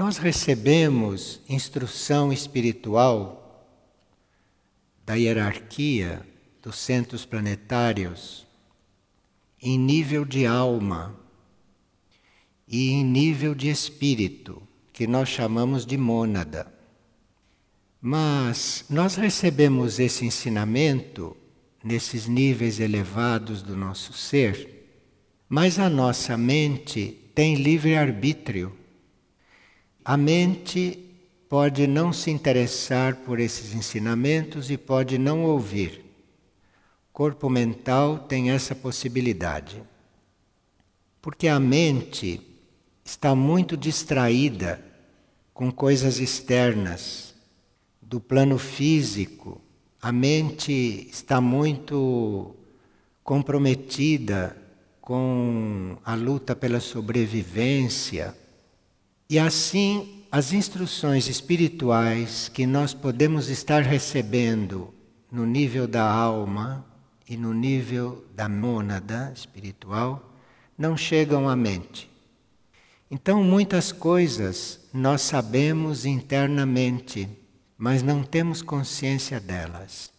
Nós recebemos instrução espiritual da hierarquia dos centros planetários em nível de alma e em nível de espírito, que nós chamamos de mônada. Mas nós recebemos esse ensinamento nesses níveis elevados do nosso ser, mas a nossa mente tem livre arbítrio. A mente pode não se interessar por esses ensinamentos e pode não ouvir. Corpo mental tem essa possibilidade. Porque a mente está muito distraída com coisas externas, do plano físico. A mente está muito comprometida com a luta pela sobrevivência e assim, as instruções espirituais que nós podemos estar recebendo no nível da alma e no nível da mônada espiritual não chegam à mente. Então, muitas coisas nós sabemos internamente, mas não temos consciência delas.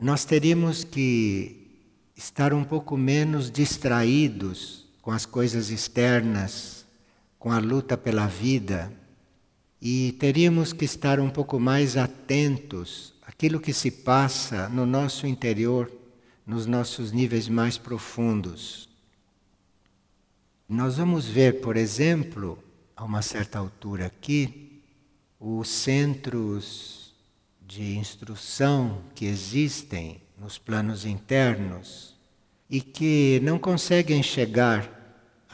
Nós teríamos que estar um pouco menos distraídos com as coisas externas com a luta pela vida e teríamos que estar um pouco mais atentos àquilo que se passa no nosso interior, nos nossos níveis mais profundos. Nós vamos ver, por exemplo, a uma certa altura aqui, os centros de instrução que existem nos planos internos e que não conseguem chegar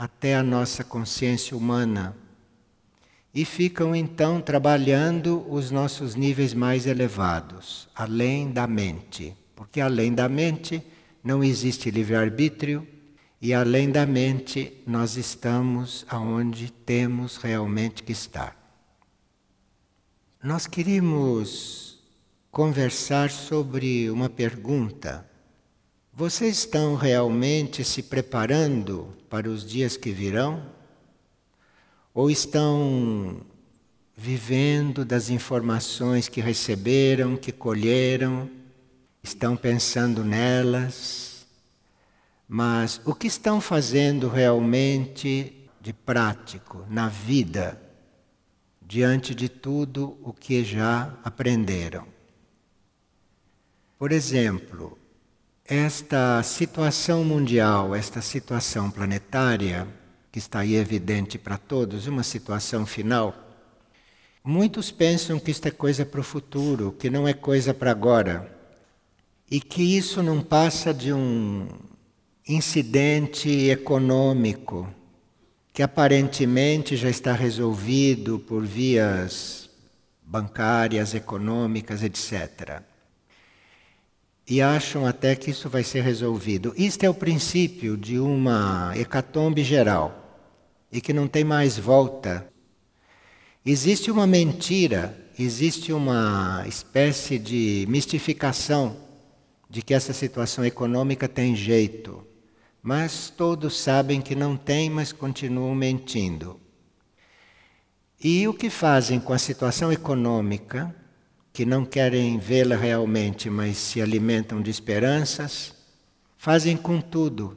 até a nossa consciência humana. E ficam então trabalhando os nossos níveis mais elevados, além da mente, porque além da mente não existe livre-arbítrio. E além da mente nós estamos aonde temos realmente que estar. Nós queríamos conversar sobre uma pergunta vocês estão realmente se preparando para os dias que virão? Ou estão vivendo das informações que receberam, que colheram, estão pensando nelas? Mas o que estão fazendo realmente de prático na vida, diante de tudo o que já aprenderam? Por exemplo, esta situação mundial, esta situação planetária, que está aí evidente para todos, uma situação final, muitos pensam que isto é coisa para o futuro, que não é coisa para agora. E que isso não passa de um incidente econômico que aparentemente já está resolvido por vias bancárias, econômicas, etc e acham até que isso vai ser resolvido. Isto é o princípio de uma hecatombe geral e que não tem mais volta. Existe uma mentira, existe uma espécie de mistificação de que essa situação econômica tem jeito. Mas todos sabem que não tem, mas continuam mentindo. E o que fazem com a situação econômica que não querem vê-la realmente, mas se alimentam de esperanças, fazem com tudo.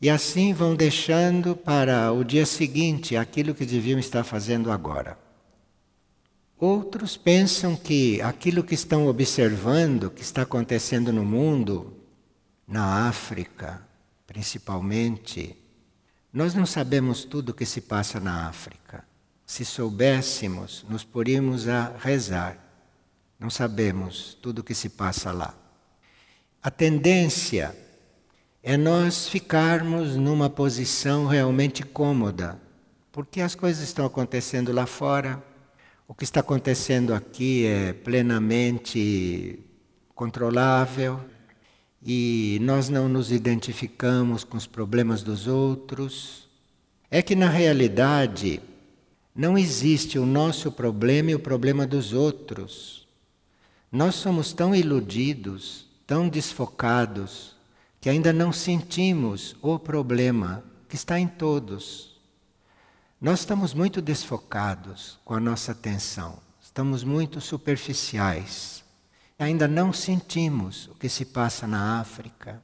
E assim vão deixando para o dia seguinte aquilo que deviam estar fazendo agora. Outros pensam que aquilo que estão observando, que está acontecendo no mundo, na África principalmente, nós não sabemos tudo o que se passa na África. Se soubéssemos, nos poríamos a rezar. Não sabemos tudo o que se passa lá. A tendência é nós ficarmos numa posição realmente cômoda, porque as coisas estão acontecendo lá fora, o que está acontecendo aqui é plenamente controlável e nós não nos identificamos com os problemas dos outros. É que na realidade não existe o nosso problema e o problema dos outros. Nós somos tão iludidos, tão desfocados, que ainda não sentimos o problema que está em todos. Nós estamos muito desfocados com a nossa atenção, estamos muito superficiais. Ainda não sentimos o que se passa na África,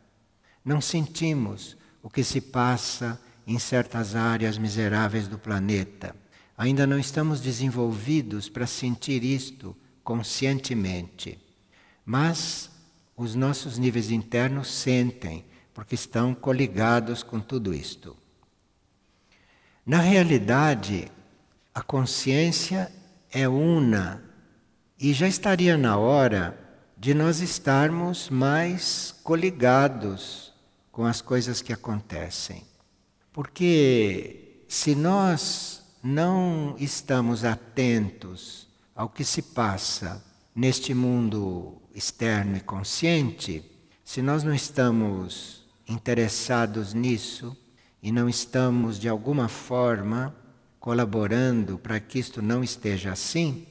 não sentimos o que se passa em certas áreas miseráveis do planeta. Ainda não estamos desenvolvidos para sentir isto conscientemente. Mas os nossos níveis internos sentem, porque estão coligados com tudo isto. Na realidade, a consciência é una e já estaria na hora de nós estarmos mais coligados com as coisas que acontecem. Porque se nós não estamos atentos ao que se passa neste mundo externo e consciente, se nós não estamos interessados nisso e não estamos de alguma forma colaborando para que isto não esteja assim,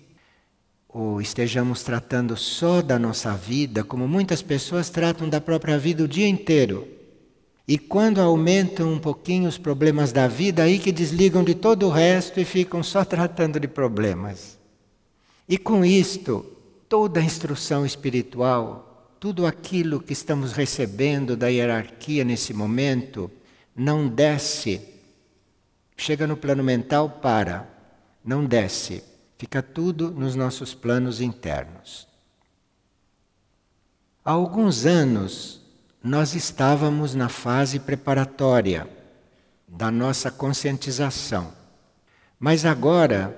ou estejamos tratando só da nossa vida, como muitas pessoas tratam da própria vida o dia inteiro. E quando aumentam um pouquinho os problemas da vida, aí que desligam de todo o resto e ficam só tratando de problemas. E com isto, toda a instrução espiritual, tudo aquilo que estamos recebendo da hierarquia nesse momento, não desce. Chega no plano mental, para, não desce. Fica tudo nos nossos planos internos. Há alguns anos, nós estávamos na fase preparatória da nossa conscientização. Mas agora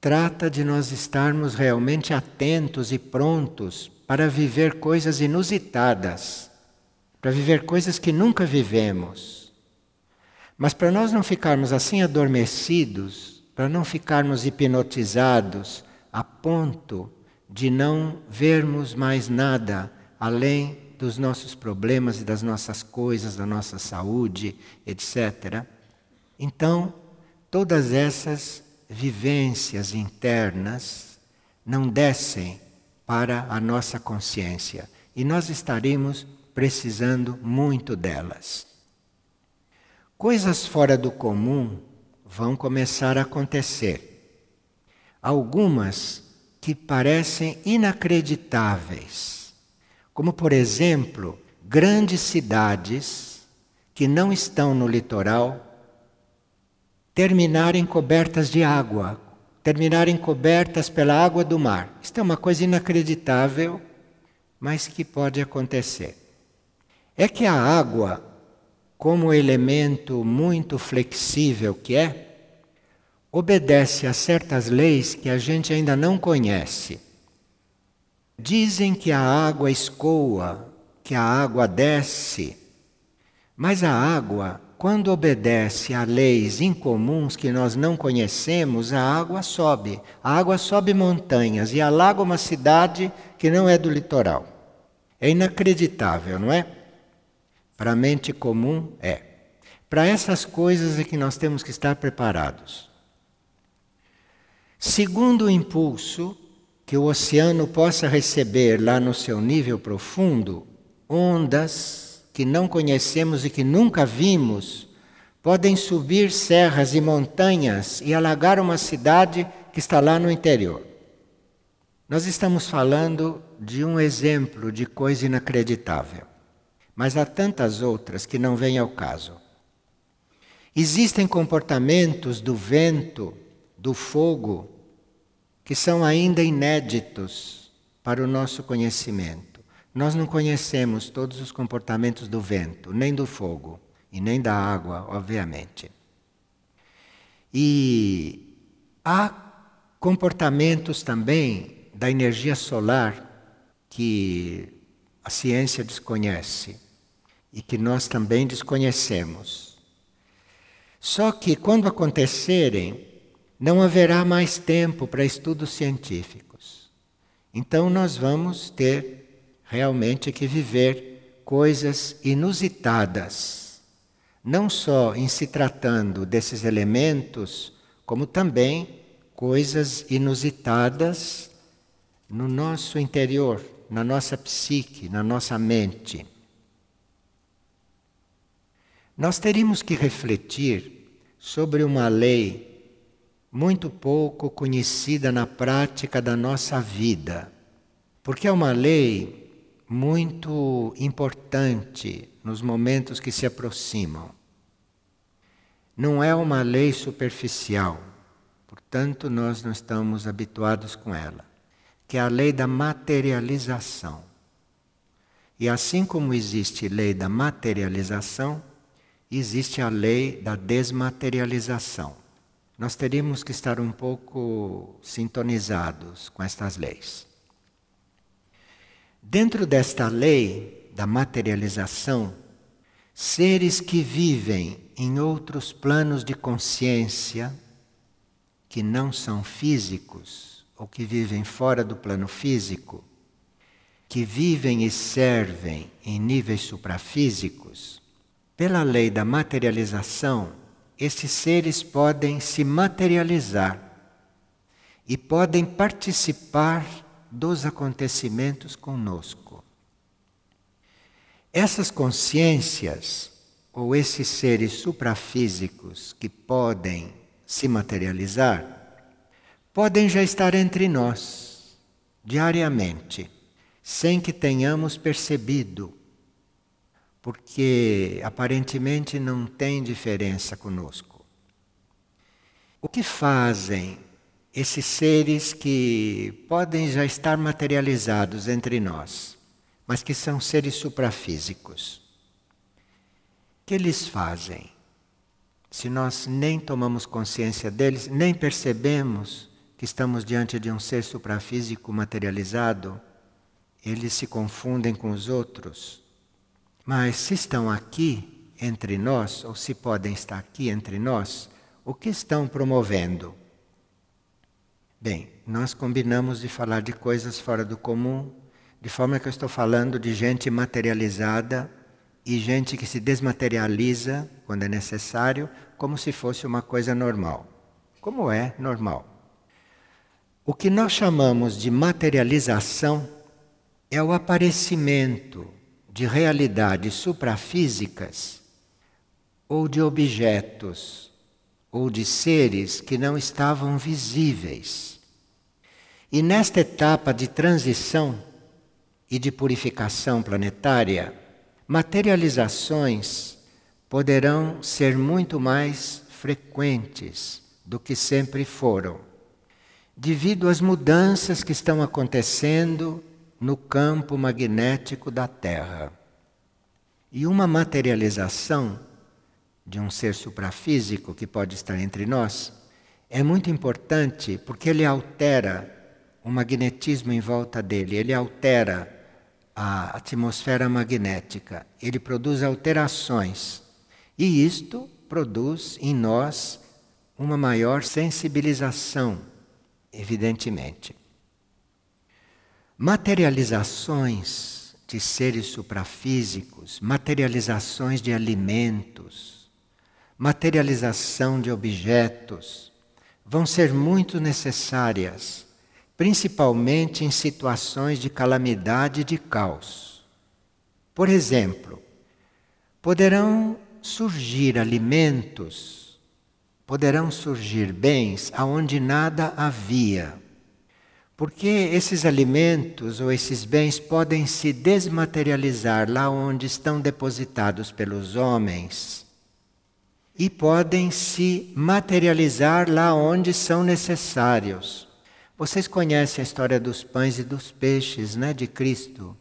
trata de nós estarmos realmente atentos e prontos para viver coisas inusitadas, para viver coisas que nunca vivemos. Mas para nós não ficarmos assim adormecidos, para não ficarmos hipnotizados a ponto de não vermos mais nada além dos nossos problemas e das nossas coisas, da nossa saúde, etc. Então, todas essas vivências internas não descem para a nossa consciência e nós estaremos precisando muito delas. Coisas fora do comum vão começar a acontecer. Algumas que parecem inacreditáveis, como por exemplo, grandes cidades que não estão no litoral terminarem cobertas de água, terminarem cobertas pela água do mar. Isto é uma coisa inacreditável, mas que pode acontecer. É que a água, como elemento muito flexível que é, obedece a certas leis que a gente ainda não conhece. Dizem que a água escoa, que a água desce, mas a água quando obedece a leis incomuns que nós não conhecemos, a água sobe. A água sobe montanhas e alaga uma cidade que não é do litoral. É inacreditável, não é? Para a mente comum, é. Para essas coisas é que nós temos que estar preparados. Segundo impulso que o oceano possa receber lá no seu nível profundo, ondas que não conhecemos e que nunca vimos, podem subir serras e montanhas e alagar uma cidade que está lá no interior. Nós estamos falando de um exemplo de coisa inacreditável, mas há tantas outras que não vêm ao caso. Existem comportamentos do vento, do fogo, que são ainda inéditos para o nosso conhecimento. Nós não conhecemos todos os comportamentos do vento, nem do fogo e nem da água, obviamente. E há comportamentos também da energia solar que a ciência desconhece e que nós também desconhecemos. Só que quando acontecerem, não haverá mais tempo para estudos científicos. Então nós vamos ter realmente que viver coisas inusitadas, não só em se tratando desses elementos, como também coisas inusitadas no nosso interior, na nossa psique, na nossa mente. Nós teríamos que refletir sobre uma lei muito pouco conhecida na prática da nossa vida, porque é uma lei muito importante nos momentos que se aproximam. Não é uma lei superficial, portanto, nós não estamos habituados com ela, que é a lei da materialização. E assim como existe lei da materialização, existe a lei da desmaterialização. Nós teríamos que estar um pouco sintonizados com estas leis. Dentro desta lei da materialização, seres que vivem em outros planos de consciência, que não são físicos, ou que vivem fora do plano físico, que vivem e servem em níveis suprafísicos, pela lei da materialização, esses seres podem se materializar e podem participar dos acontecimentos conosco. Essas consciências, ou esses seres suprafísicos que podem se materializar, podem já estar entre nós, diariamente, sem que tenhamos percebido, porque aparentemente não tem diferença conosco. O que fazem esses seres que podem já estar materializados entre nós, mas que são seres suprafísicos. O que eles fazem? Se nós nem tomamos consciência deles, nem percebemos que estamos diante de um ser suprafísico materializado, eles se confundem com os outros. Mas se estão aqui entre nós, ou se podem estar aqui entre nós, o que estão promovendo? Bem, nós combinamos de falar de coisas fora do comum, de forma que eu estou falando de gente materializada e gente que se desmaterializa quando é necessário, como se fosse uma coisa normal. Como é normal. O que nós chamamos de materialização é o aparecimento de realidades suprafísicas ou de objetos ou de seres que não estavam visíveis. E nesta etapa de transição e de purificação planetária, materializações poderão ser muito mais frequentes do que sempre foram, devido às mudanças que estão acontecendo no campo magnético da Terra. E uma materialização de um ser suprafísico que pode estar entre nós, é muito importante porque ele altera o magnetismo em volta dele, ele altera a atmosfera magnética, ele produz alterações. E isto produz em nós uma maior sensibilização, evidentemente. Materializações de seres suprafísicos, materializações de alimentos, materialização de objetos vão ser muito necessárias, principalmente em situações de calamidade e de caos. Por exemplo, poderão surgir alimentos, poderão surgir bens aonde nada havia. Porque esses alimentos ou esses bens podem se desmaterializar lá onde estão depositados pelos homens e podem se materializar lá onde são necessários. Vocês conhecem a história dos pães e dos peixes, né, de Cristo?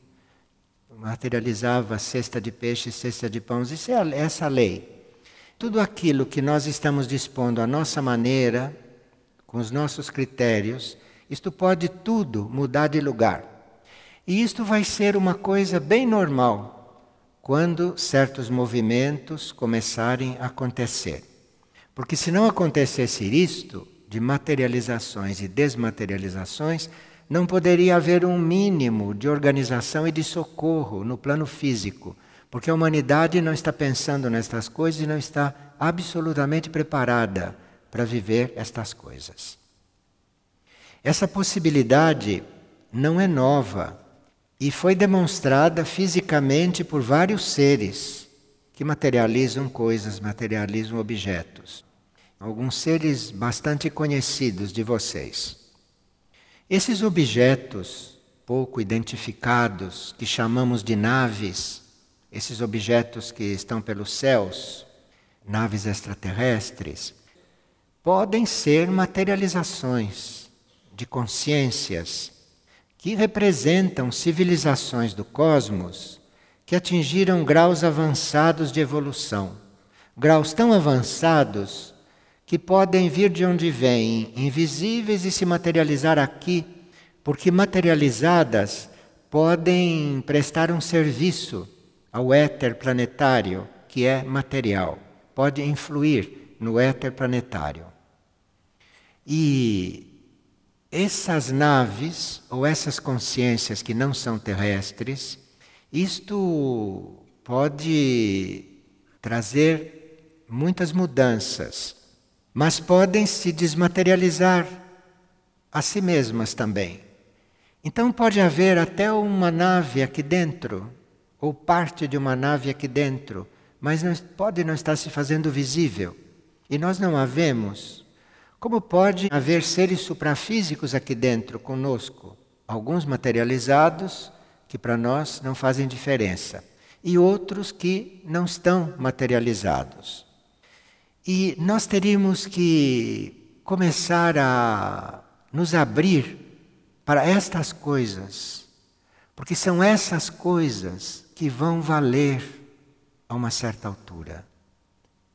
Materializava cesta de peixes, cesta de pães. Isso é essa lei. Tudo aquilo que nós estamos dispondo à nossa maneira, com os nossos critérios, isto pode tudo mudar de lugar. E isto vai ser uma coisa bem normal quando certos movimentos começarem a acontecer. Porque se não acontecesse isto, de materializações e desmaterializações, não poderia haver um mínimo de organização e de socorro no plano físico, porque a humanidade não está pensando nestas coisas e não está absolutamente preparada para viver estas coisas. Essa possibilidade não é nova. E foi demonstrada fisicamente por vários seres que materializam coisas, materializam objetos. alguns seres bastante conhecidos de vocês. Esses objetos pouco identificados, que chamamos de naves, esses objetos que estão pelos céus, naves extraterrestres, podem ser materializações de consciências que representam civilizações do cosmos que atingiram graus avançados de evolução. Graus tão avançados que podem vir de onde vêm, invisíveis e se materializar aqui, porque materializadas podem prestar um serviço ao éter planetário, que é material, pode influir no éter planetário. E essas naves ou essas consciências que não são terrestres, isto pode trazer muitas mudanças, mas podem se desmaterializar a si mesmas também. Então pode haver até uma nave aqui dentro, ou parte de uma nave aqui dentro, mas não, pode não estar se fazendo visível. E nós não a vemos como pode haver seres suprafísicos aqui dentro conosco? Alguns materializados, que para nós não fazem diferença, e outros que não estão materializados. E nós teríamos que começar a nos abrir para estas coisas, porque são essas coisas que vão valer a uma certa altura.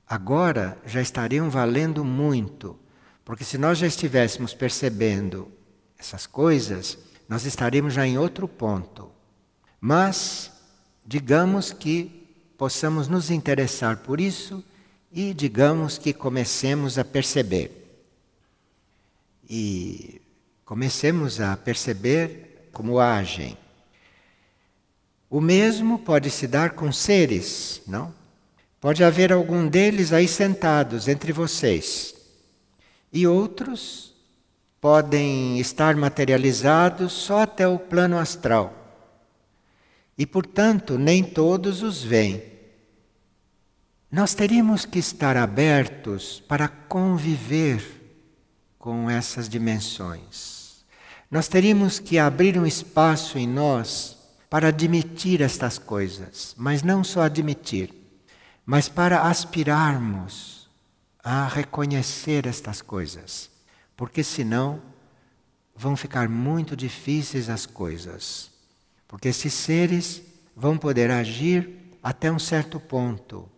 Agora já estariam valendo muito porque se nós já estivéssemos percebendo essas coisas, nós estaríamos já em outro ponto. Mas, digamos que possamos nos interessar por isso e, digamos que comecemos a perceber. E comecemos a perceber como agem. O mesmo pode se dar com seres, não? Pode haver algum deles aí sentados entre vocês e outros podem estar materializados só até o plano astral. E, portanto, nem todos os veem. Nós teríamos que estar abertos para conviver com essas dimensões. Nós teríamos que abrir um espaço em nós para admitir estas coisas, mas não só admitir, mas para aspirarmos a reconhecer estas coisas, porque senão vão ficar muito difíceis as coisas. Porque esses seres vão poder agir até um certo ponto,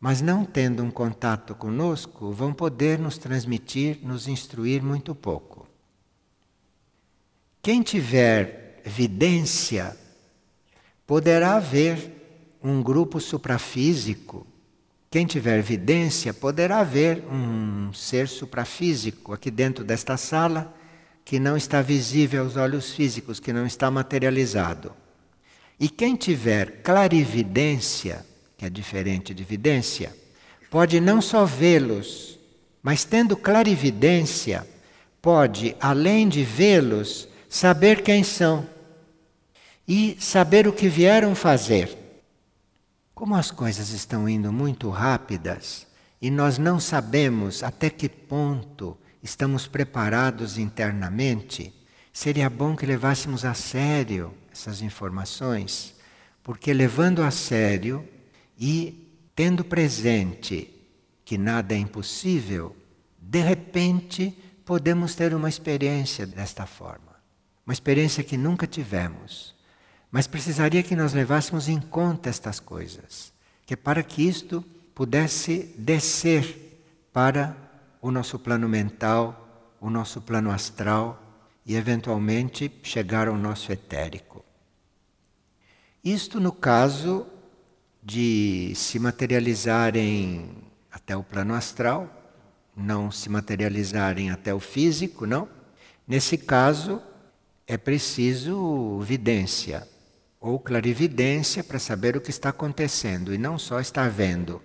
mas não tendo um contato conosco, vão poder nos transmitir, nos instruir muito pouco. Quem tiver vidência poderá ver um grupo suprafísico quem tiver evidência poderá ver um ser suprafísico aqui dentro desta sala que não está visível aos olhos físicos, que não está materializado. E quem tiver clarividência, que é diferente de vidência, pode não só vê-los, mas tendo clarividência, pode, além de vê-los, saber quem são e saber o que vieram fazer. Como as coisas estão indo muito rápidas e nós não sabemos até que ponto estamos preparados internamente, seria bom que levássemos a sério essas informações, porque levando a sério e tendo presente que nada é impossível, de repente podemos ter uma experiência desta forma. Uma experiência que nunca tivemos. Mas precisaria que nós levássemos em conta estas coisas, que para que isto pudesse descer para o nosso plano mental, o nosso plano astral e eventualmente chegar ao nosso etérico. Isto no caso de se materializarem até o plano astral, não se materializarem até o físico, não. Nesse caso, é preciso vidência ou clarividência para saber o que está acontecendo e não só estar vendo.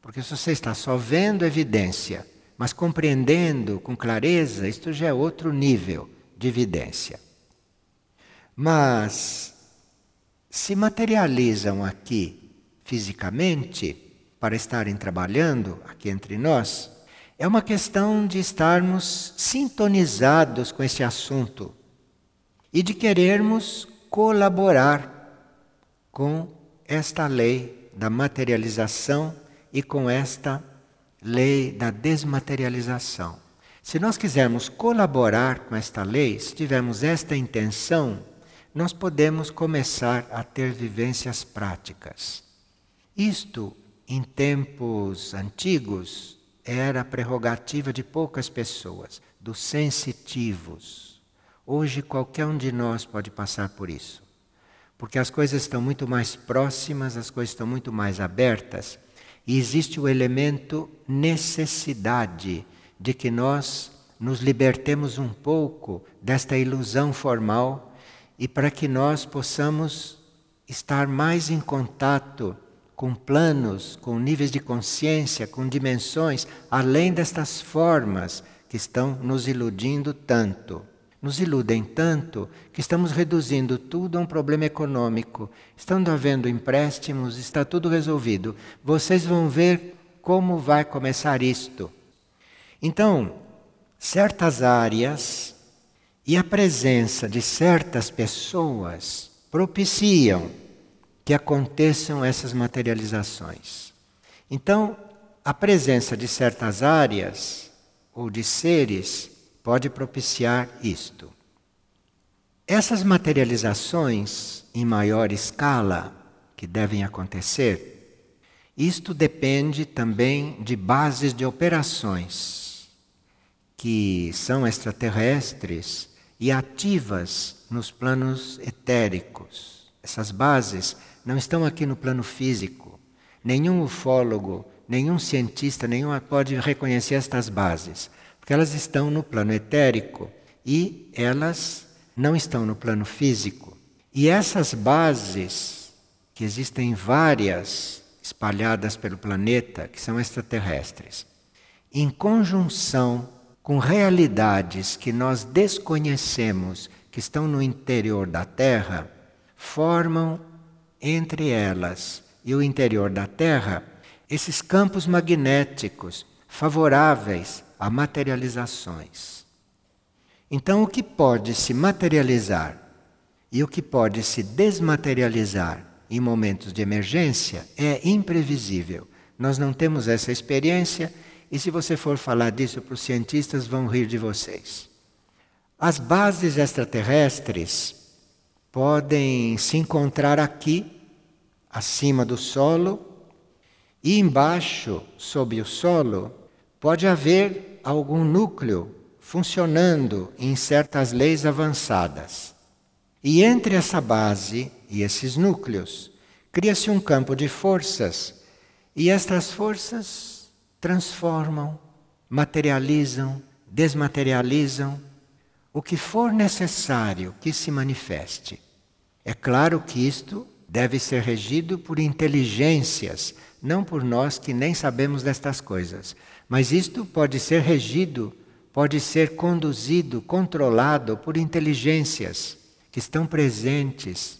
Porque se você está só vendo evidência, mas compreendendo com clareza, isto já é outro nível de evidência. Mas se materializam aqui fisicamente para estarem trabalhando aqui entre nós, É uma questão de estarmos sintonizados com esse assunto e de querermos colaborar com esta lei da materialização e com esta lei da desmaterialização. Se nós quisermos colaborar com esta lei, se tivermos esta intenção, nós podemos começar a ter vivências práticas. Isto, em tempos antigos, era prerrogativa de poucas pessoas, dos sensitivos. Hoje, qualquer um de nós pode passar por isso. Porque as coisas estão muito mais próximas, as coisas estão muito mais abertas, e existe o elemento necessidade de que nós nos libertemos um pouco desta ilusão formal e para que nós possamos estar mais em contato com planos, com níveis de consciência, com dimensões, além destas formas que estão nos iludindo tanto. Nos iludem tanto que estamos reduzindo tudo a um problema econômico. Estando havendo empréstimos, está tudo resolvido. Vocês vão ver como vai começar isto. Então, certas áreas e a presença de certas pessoas propiciam que aconteçam essas materializações. Então, a presença de certas áreas ou de seres pode propiciar isto. Essas materializações em maior escala que devem acontecer, isto depende também de bases de operações que são extraterrestres e ativas nos planos etéricos. Essas bases não estão aqui no plano físico. Nenhum ufólogo, nenhum cientista, nenhum pode reconhecer estas bases, porque elas estão no plano etérico e elas não estão no plano físico. E essas bases, que existem várias espalhadas pelo planeta, que são extraterrestres, em conjunção com realidades que nós desconhecemos, que estão no interior da Terra, formam entre elas e o interior da Terra esses campos magnéticos favoráveis a materializações. Então, o que pode se materializar e o que pode se desmaterializar em momentos de emergência é imprevisível. Nós não temos essa experiência e, se você for falar disso para os cientistas, vão rir de vocês. As bases extraterrestres podem se encontrar aqui, acima do solo, e embaixo, sob o solo, pode haver algum núcleo funcionando em certas leis avançadas. E entre essa base e esses núcleos, cria-se um campo de forças, e estas forças transformam, materializam, desmaterializam o que for necessário que se manifeste. É claro que isto deve ser regido por inteligências, não por nós que nem sabemos destas coisas. Mas isto pode ser regido, pode ser conduzido, controlado por inteligências que estão presentes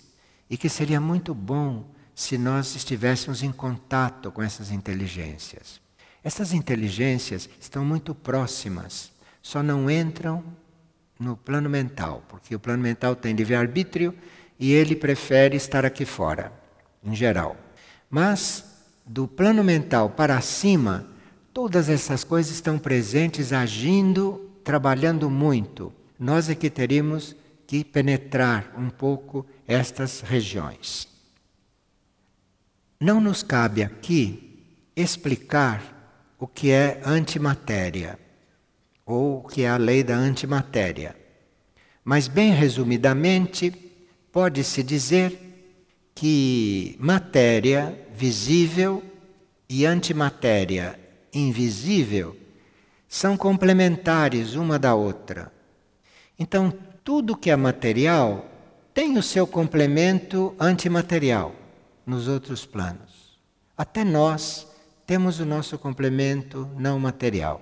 e que seria muito bom se nós estivéssemos em contato com essas inteligências. Essas inteligências estão muito próximas, só não entram no plano mental, porque o plano mental tem livre-arbítrio e ele prefere estar aqui fora, em geral. Mas do plano mental para cima, todas essas coisas estão presentes, agindo, trabalhando muito. Nós é que teríamos que penetrar um pouco estas regiões. Não nos cabe aqui explicar o que é antimatéria ou o que é a lei da antimatéria. Mas, bem resumidamente, pode-se dizer que matéria visível e antimatéria invisível são complementares uma da outra. Então, tudo que é material tem o seu complemento antimaterial nos outros planos. Até nós temos o nosso complemento não material.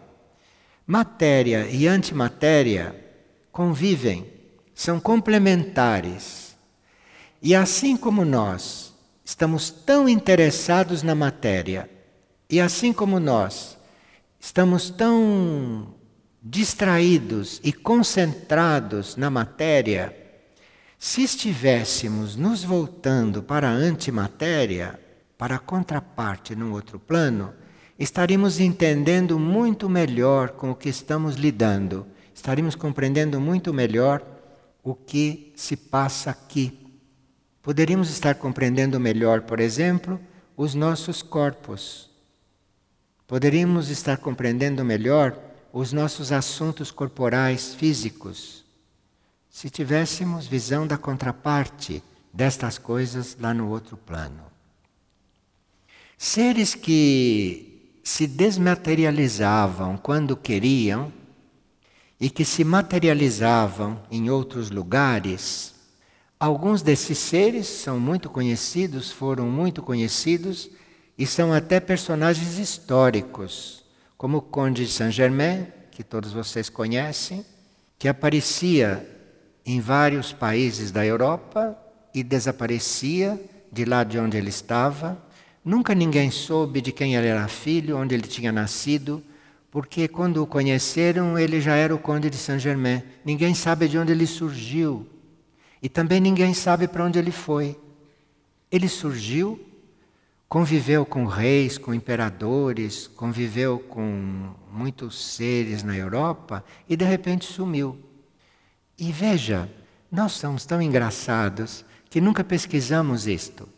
Matéria e antimatéria convivem, são complementares. E assim como nós estamos tão interessados na matéria, e assim como nós estamos tão distraídos e concentrados na matéria, se estivéssemos nos voltando para a antimatéria, para a contraparte num outro plano, estaríamos entendendo muito melhor com o que estamos lidando, estaríamos compreendendo muito melhor o que se passa aqui. Poderíamos estar compreendendo melhor, por exemplo, os nossos corpos. Poderíamos estar compreendendo melhor os nossos assuntos corporais físicos, se tivéssemos visão da contraparte destas coisas lá no outro plano. Seres que se desmaterializavam quando queriam e que se materializavam em outros lugares, alguns desses seres são muito conhecidos, foram muito conhecidos e são até personagens históricos como o Conde de Saint-Germain, que todos vocês conhecem, que aparecia em vários países da Europa e desaparecia de lá de onde ele estava. Nunca ninguém soube de quem ele era filho, onde ele tinha nascido, porque quando o conheceram ele já era o Conde de Saint-Germain. Ninguém sabe de onde ele surgiu e também ninguém sabe para onde ele foi. Ele surgiu conviveu com reis, com imperadores, conviveu com muitos seres na Europa e de repente sumiu. E veja, nós somos tão engraçados que nunca pesquisamos isto.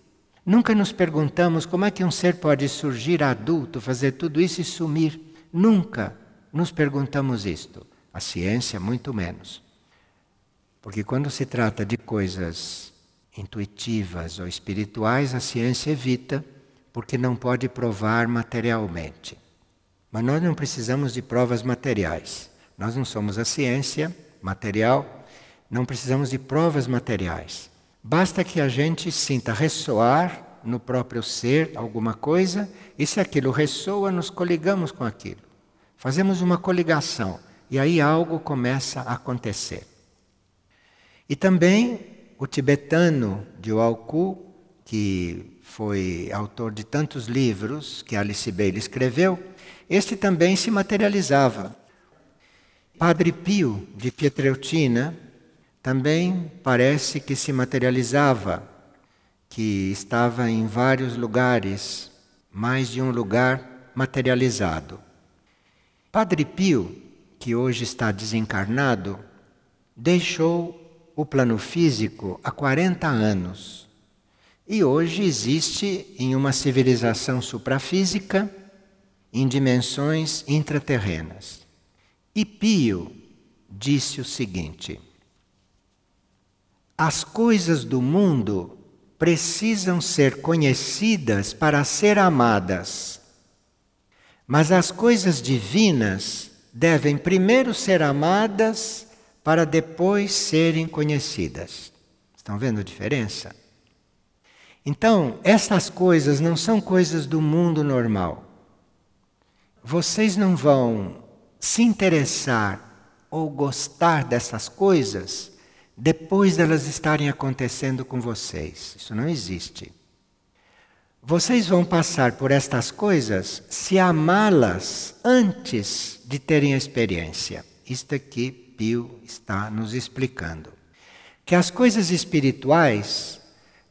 Nunca nos perguntamos como é que um ser pode surgir adulto, fazer tudo isso e sumir. Nunca nos perguntamos isto. A ciência, muito menos. Porque quando se trata de coisas intuitivas ou espirituais, a ciência evita porque não pode provar materialmente. Mas nós não precisamos de provas materiais. Nós não somos a ciência material, não precisamos de provas materiais. Basta que a gente sinta ressoar no próprio ser alguma coisa, e se aquilo ressoa, nos coligamos com aquilo. Fazemos uma coligação, e aí algo começa a acontecer. E também o tibetano de Walku, que foi autor de tantos livros que Alice Bailey escreveu, este também se materializava. Padre Pio de Pietreutina também parece que se materializava, que estava em vários lugares, mais de um lugar materializado. Padre Pio, que hoje está desencarnado, deixou o plano físico há 40 anos e hoje existe em uma civilização suprafísica em dimensões intraterrenas. E Pio disse o seguinte: As coisas do mundo precisam ser conhecidas para ser amadas, mas as coisas divinas devem primeiro ser amadas para depois serem conhecidas. Estão vendo a diferença? Então, essas coisas não são coisas do mundo normal. Vocês não vão se interessar ou gostar dessas coisas depois delas estarem acontecendo com vocês. Isso não existe. Vocês vão passar por estas coisas se amá-las antes de terem a experiência. Isto aqui Pio está nos explicando. Que as coisas espirituais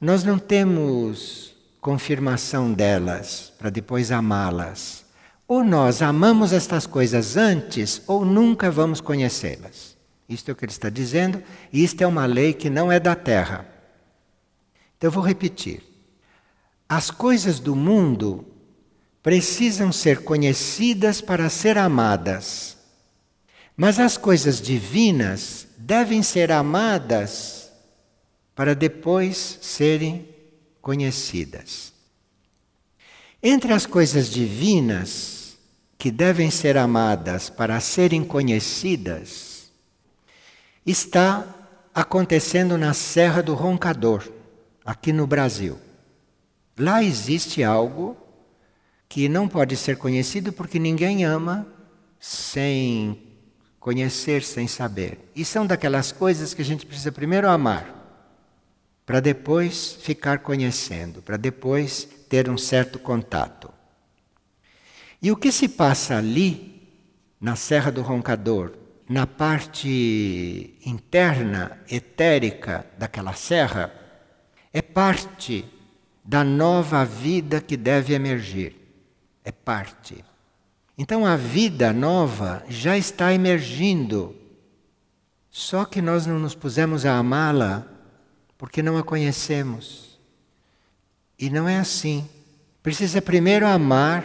nós não temos confirmação delas para depois amá-las. Ou nós amamos estas coisas antes, ou nunca vamos conhecê-las. Isto é o que ele está dizendo, e isto é uma lei que não é da terra. Então eu vou repetir. As coisas do mundo precisam ser conhecidas para ser amadas. Mas as coisas divinas devem ser amadas para depois serem conhecidas. Entre as coisas divinas que devem ser amadas para serem conhecidas, está acontecendo na Serra do Roncador, aqui no Brasil. Lá existe algo que não pode ser conhecido porque ninguém ama sem conhecer, sem saber. E são daquelas coisas que a gente precisa primeiro amar para depois ficar conhecendo, para depois ter um certo contato. E o que se passa ali, na Serra do Roncador, na parte interna, etérica daquela serra, é parte da nova vida que deve emergir. É parte. Então a vida nova já está emergindo. Só que nós não nos pusemos a amá-la porque não a conhecemos. E não é assim. Precisa primeiro amar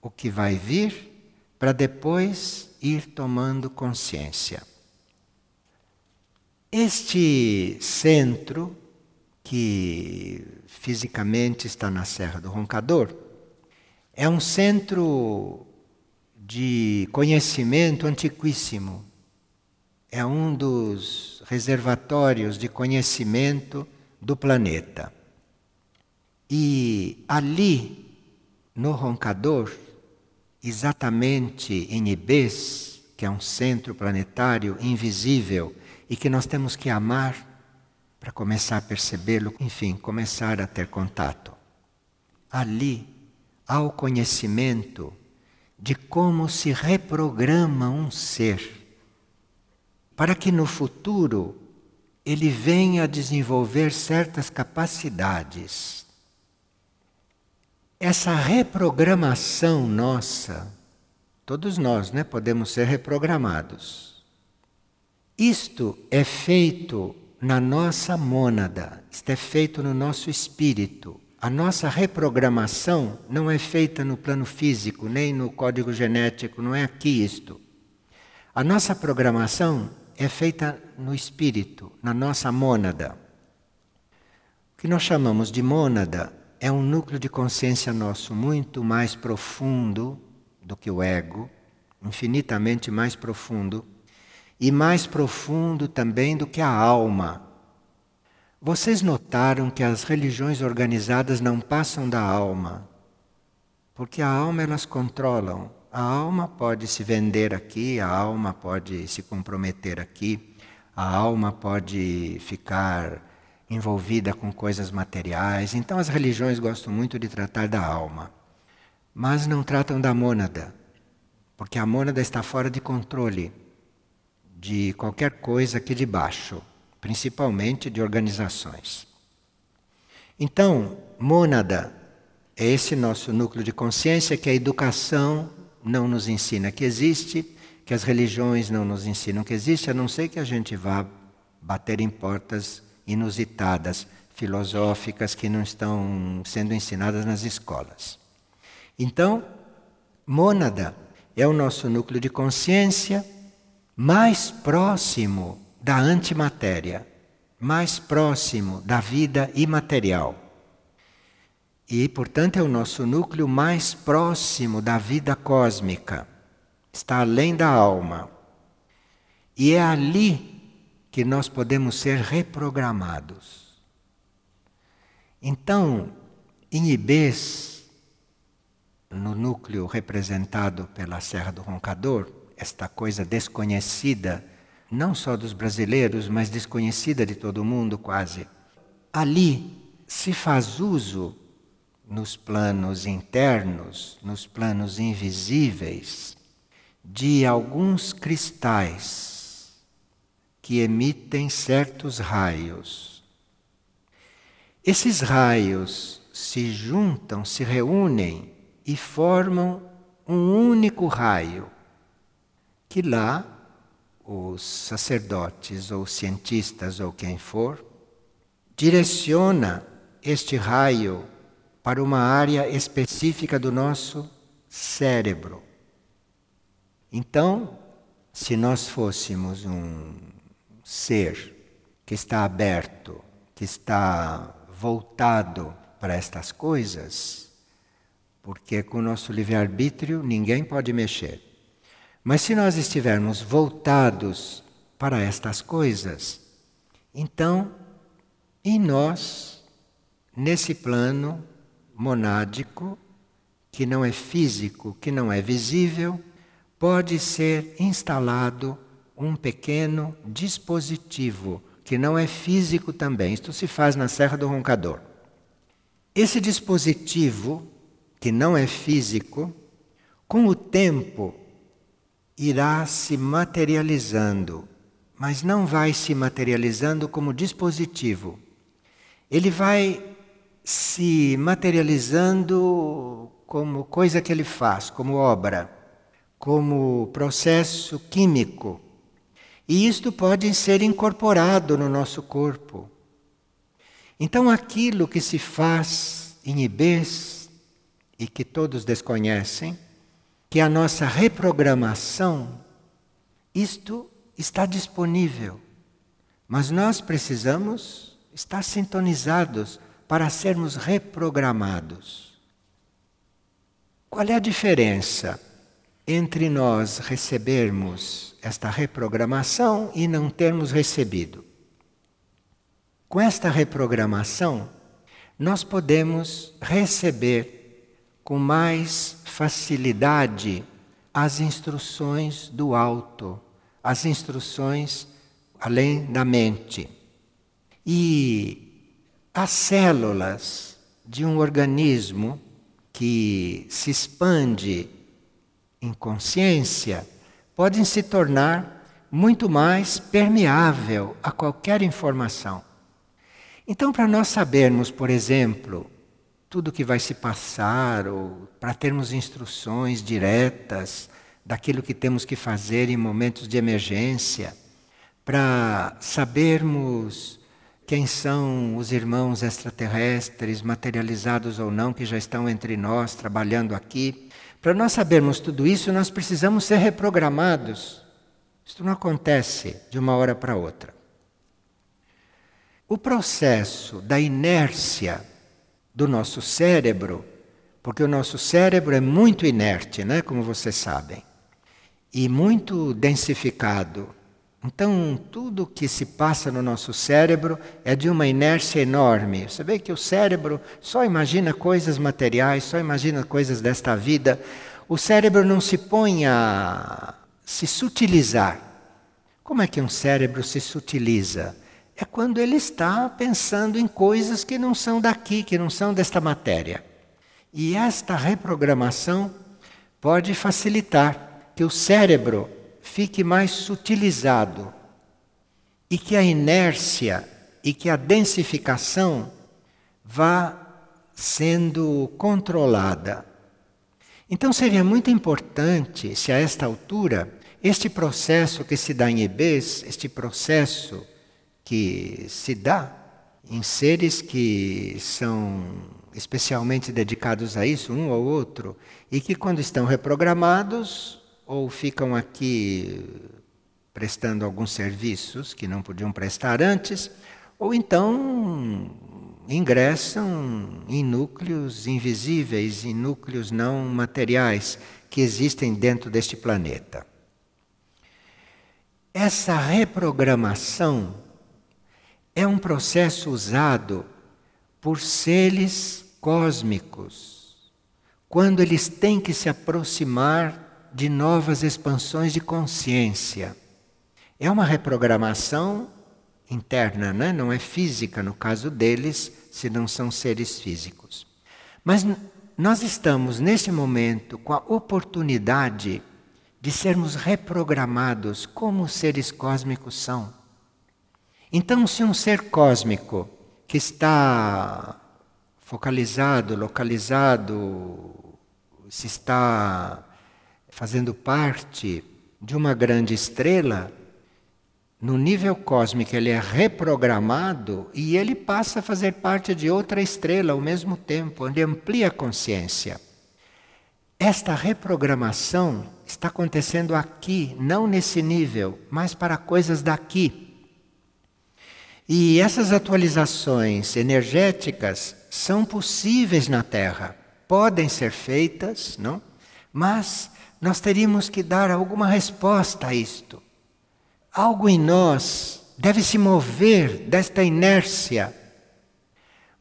o que vai vir para depois ir tomando consciência. Este centro, que fisicamente está na Serra do Roncador, é um centro de conhecimento antiquíssimo. É um dos reservatórios de conhecimento do planeta. E ali, no Roncador, exatamente em Ibês, que é um centro planetário invisível e que nós temos que amar para começar a percebê-lo, enfim, começar a ter contato. Ali há o conhecimento de como se reprograma um ser para que no futuro ele venha a desenvolver certas capacidades essa reprogramação nossa, todos nós né, podemos ser reprogramados. Isto é feito na nossa mônada, isto é feito no nosso espírito. A nossa reprogramação não é feita no plano físico, nem no código genético, não é aqui isto. A nossa programação é feita no espírito, na nossa mônada. O que nós chamamos de mônada é um núcleo de consciência nosso muito mais profundo do que o ego, infinitamente mais profundo, e mais profundo também do que a alma. Vocês notaram que as religiões organizadas não passam da alma, porque a alma elas controlam. A alma pode se vender aqui, a alma pode se comprometer aqui, a alma pode ficar envolvida com coisas materiais. Então as religiões gostam muito de tratar da alma, mas não tratam da mônada, porque a mônada está fora de controle de qualquer coisa aqui de baixo, principalmente de organizações. Então, mônada é esse nosso núcleo de consciência que a educação não nos ensina que existe, que as religiões não nos ensinam que existe, a não ser que a gente vá bater em portas inusitadas, filosóficas que não estão sendo ensinadas nas escolas. Então, mônada é o nosso núcleo de consciência mais próximo da antimatéria, mais próximo da vida imaterial. E, portanto, é o nosso núcleo mais próximo da vida cósmica. Está além da alma. E é ali que nós podemos ser reprogramados. Então, em Ibês, no núcleo representado pela Serra do Roncador, esta coisa desconhecida, não só dos brasileiros, mas desconhecida de todo mundo quase, ali se faz uso nos planos internos, nos planos invisíveis, de alguns cristais que emitem certos raios. Esses raios se juntam, se reúnem e formam um único raio, que lá os sacerdotes ou cientistas ou quem for direciona este raio para uma área específica do nosso cérebro. Então, se nós fôssemos um ser que está aberto, que está voltado para estas coisas, porque com o nosso livre-arbítrio ninguém pode mexer. Mas se nós estivermos voltados para estas coisas, então, em nós, nesse plano monádico, que não é físico, que não é visível, pode ser instalado um pequeno dispositivo que não é físico também. Isto se faz na Serra do Roncador. Esse dispositivo, que não é físico, Com o tempo, irá se materializando, mas não vai se materializando como dispositivo. Ele vai se materializando como coisa que ele faz, como obra, como processo químico. E isto pode ser incorporado no nosso corpo. Então, aquilo que se faz em Ibês e que todos desconhecem, que é a nossa reprogramação, isto está disponível. Mas nós precisamos estar sintonizados para sermos reprogramados. Qual é a diferença entre nós recebermos esta reprogramação e não termos recebido? Com esta reprogramação, nós podemos receber com mais facilidade as instruções do alto, as instruções além da mente. E as células de um organismo que se expande em consciência podem se tornar muito mais permeável a qualquer informação. Então, para nós sabermos, por exemplo, tudo que vai se passar, ou para termos instruções diretas daquilo que temos que fazer em momentos de emergência, para sabermos quem são os irmãos extraterrestres, materializados ou não, que já estão entre nós, trabalhando aqui. Para nós sabermos tudo isso, nós precisamos ser reprogramados. Isto não acontece de uma hora para outra. O processo da inércia do nosso cérebro, porque o nosso cérebro é muito inerte, né, como vocês sabem, e muito densificado. Então, tudo que se passa no nosso cérebro é de uma inércia enorme. Você vê que o cérebro só imagina coisas materiais, só imagina coisas desta vida. O cérebro não se põe a se sutilizar. Como é que um cérebro se sutiliza? é quando ele está pensando em coisas que não são daqui, que não são desta matéria. E esta reprogramação pode facilitar que o cérebro fique mais sutilizado e que a inércia e que a densificação vá sendo controlada. Então seria muito importante se a esta altura este processo que se dá em EBs, este processo que se dá em seres que são especialmente dedicados a isso, um ou outro, e que quando estão reprogramados ou ficam aqui prestando alguns serviços que não podiam prestar antes, ou então ingressam em núcleos invisíveis, em núcleos não materiais que existem dentro deste planeta. Essa reprogramação é um processo usado por seres cósmicos quando eles têm que se aproximar de novas expansões de consciência. É uma reprogramação interna, né? não é física no caso deles, se não são seres físicos. Mas nós estamos nesse momento com a oportunidade de sermos reprogramados como seres cósmicos são. Então, se um ser cósmico que está focalizado, localizado, se está fazendo parte de uma grande estrela, no nível cósmico ele é reprogramado e ele passa a fazer parte de outra estrela ao mesmo tempo, onde amplia a consciência. Esta reprogramação está acontecendo aqui, não nesse nível, mas para coisas daqui. E essas atualizações energéticas são possíveis na Terra, podem ser feitas, não? Mas nós teríamos que dar alguma resposta a isto. Algo em nós deve se mover desta inércia.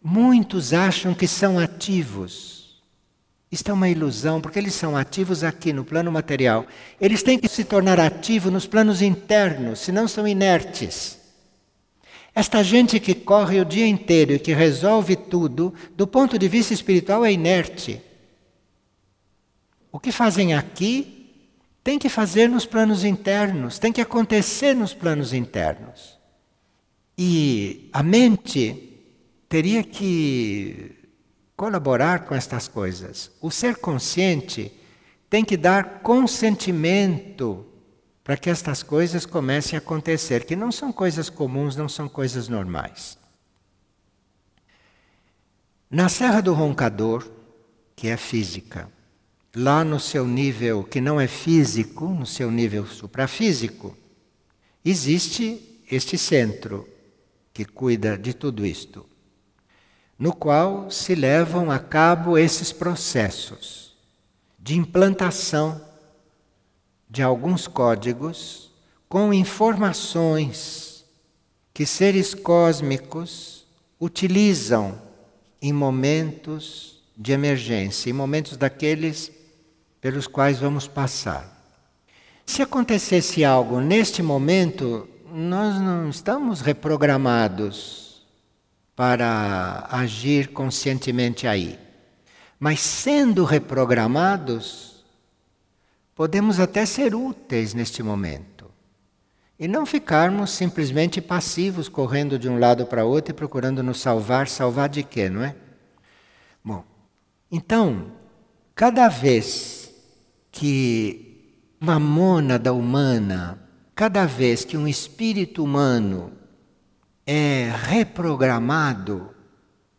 Muitos acham que são ativos. Isto é uma ilusão, porque eles são ativos aqui no plano material. Eles têm que se tornar ativos nos planos internos, senão são inertes. Esta gente que corre o dia inteiro e que resolve tudo, do ponto de vista espiritual, é inerte. O que fazem aqui tem que fazer nos planos internos, tem que acontecer nos planos internos. E a mente teria que colaborar com estas coisas. O ser consciente tem que dar consentimento para que estas coisas comecem a acontecer, que não são coisas comuns, não são coisas normais. Na Serra do Roncador, que é física, lá no seu nível que não é físico, no seu nível suprafísico, existe este centro que cuida de tudo isto, no qual se levam a cabo esses processos de implantação de alguns códigos com informações que seres cósmicos utilizam em momentos de emergência, em momentos daqueles pelos quais vamos passar. Se acontecesse algo neste momento, nós não estamos reprogramados para agir conscientemente aí. Mas sendo reprogramados, podemos até ser úteis neste momento. E não ficarmos simplesmente passivos, correndo de um lado para outro e procurando nos salvar. Salvar de quê, não é? Bom, então, cada vez que uma mônada humana, cada vez que um espírito humano é reprogramado,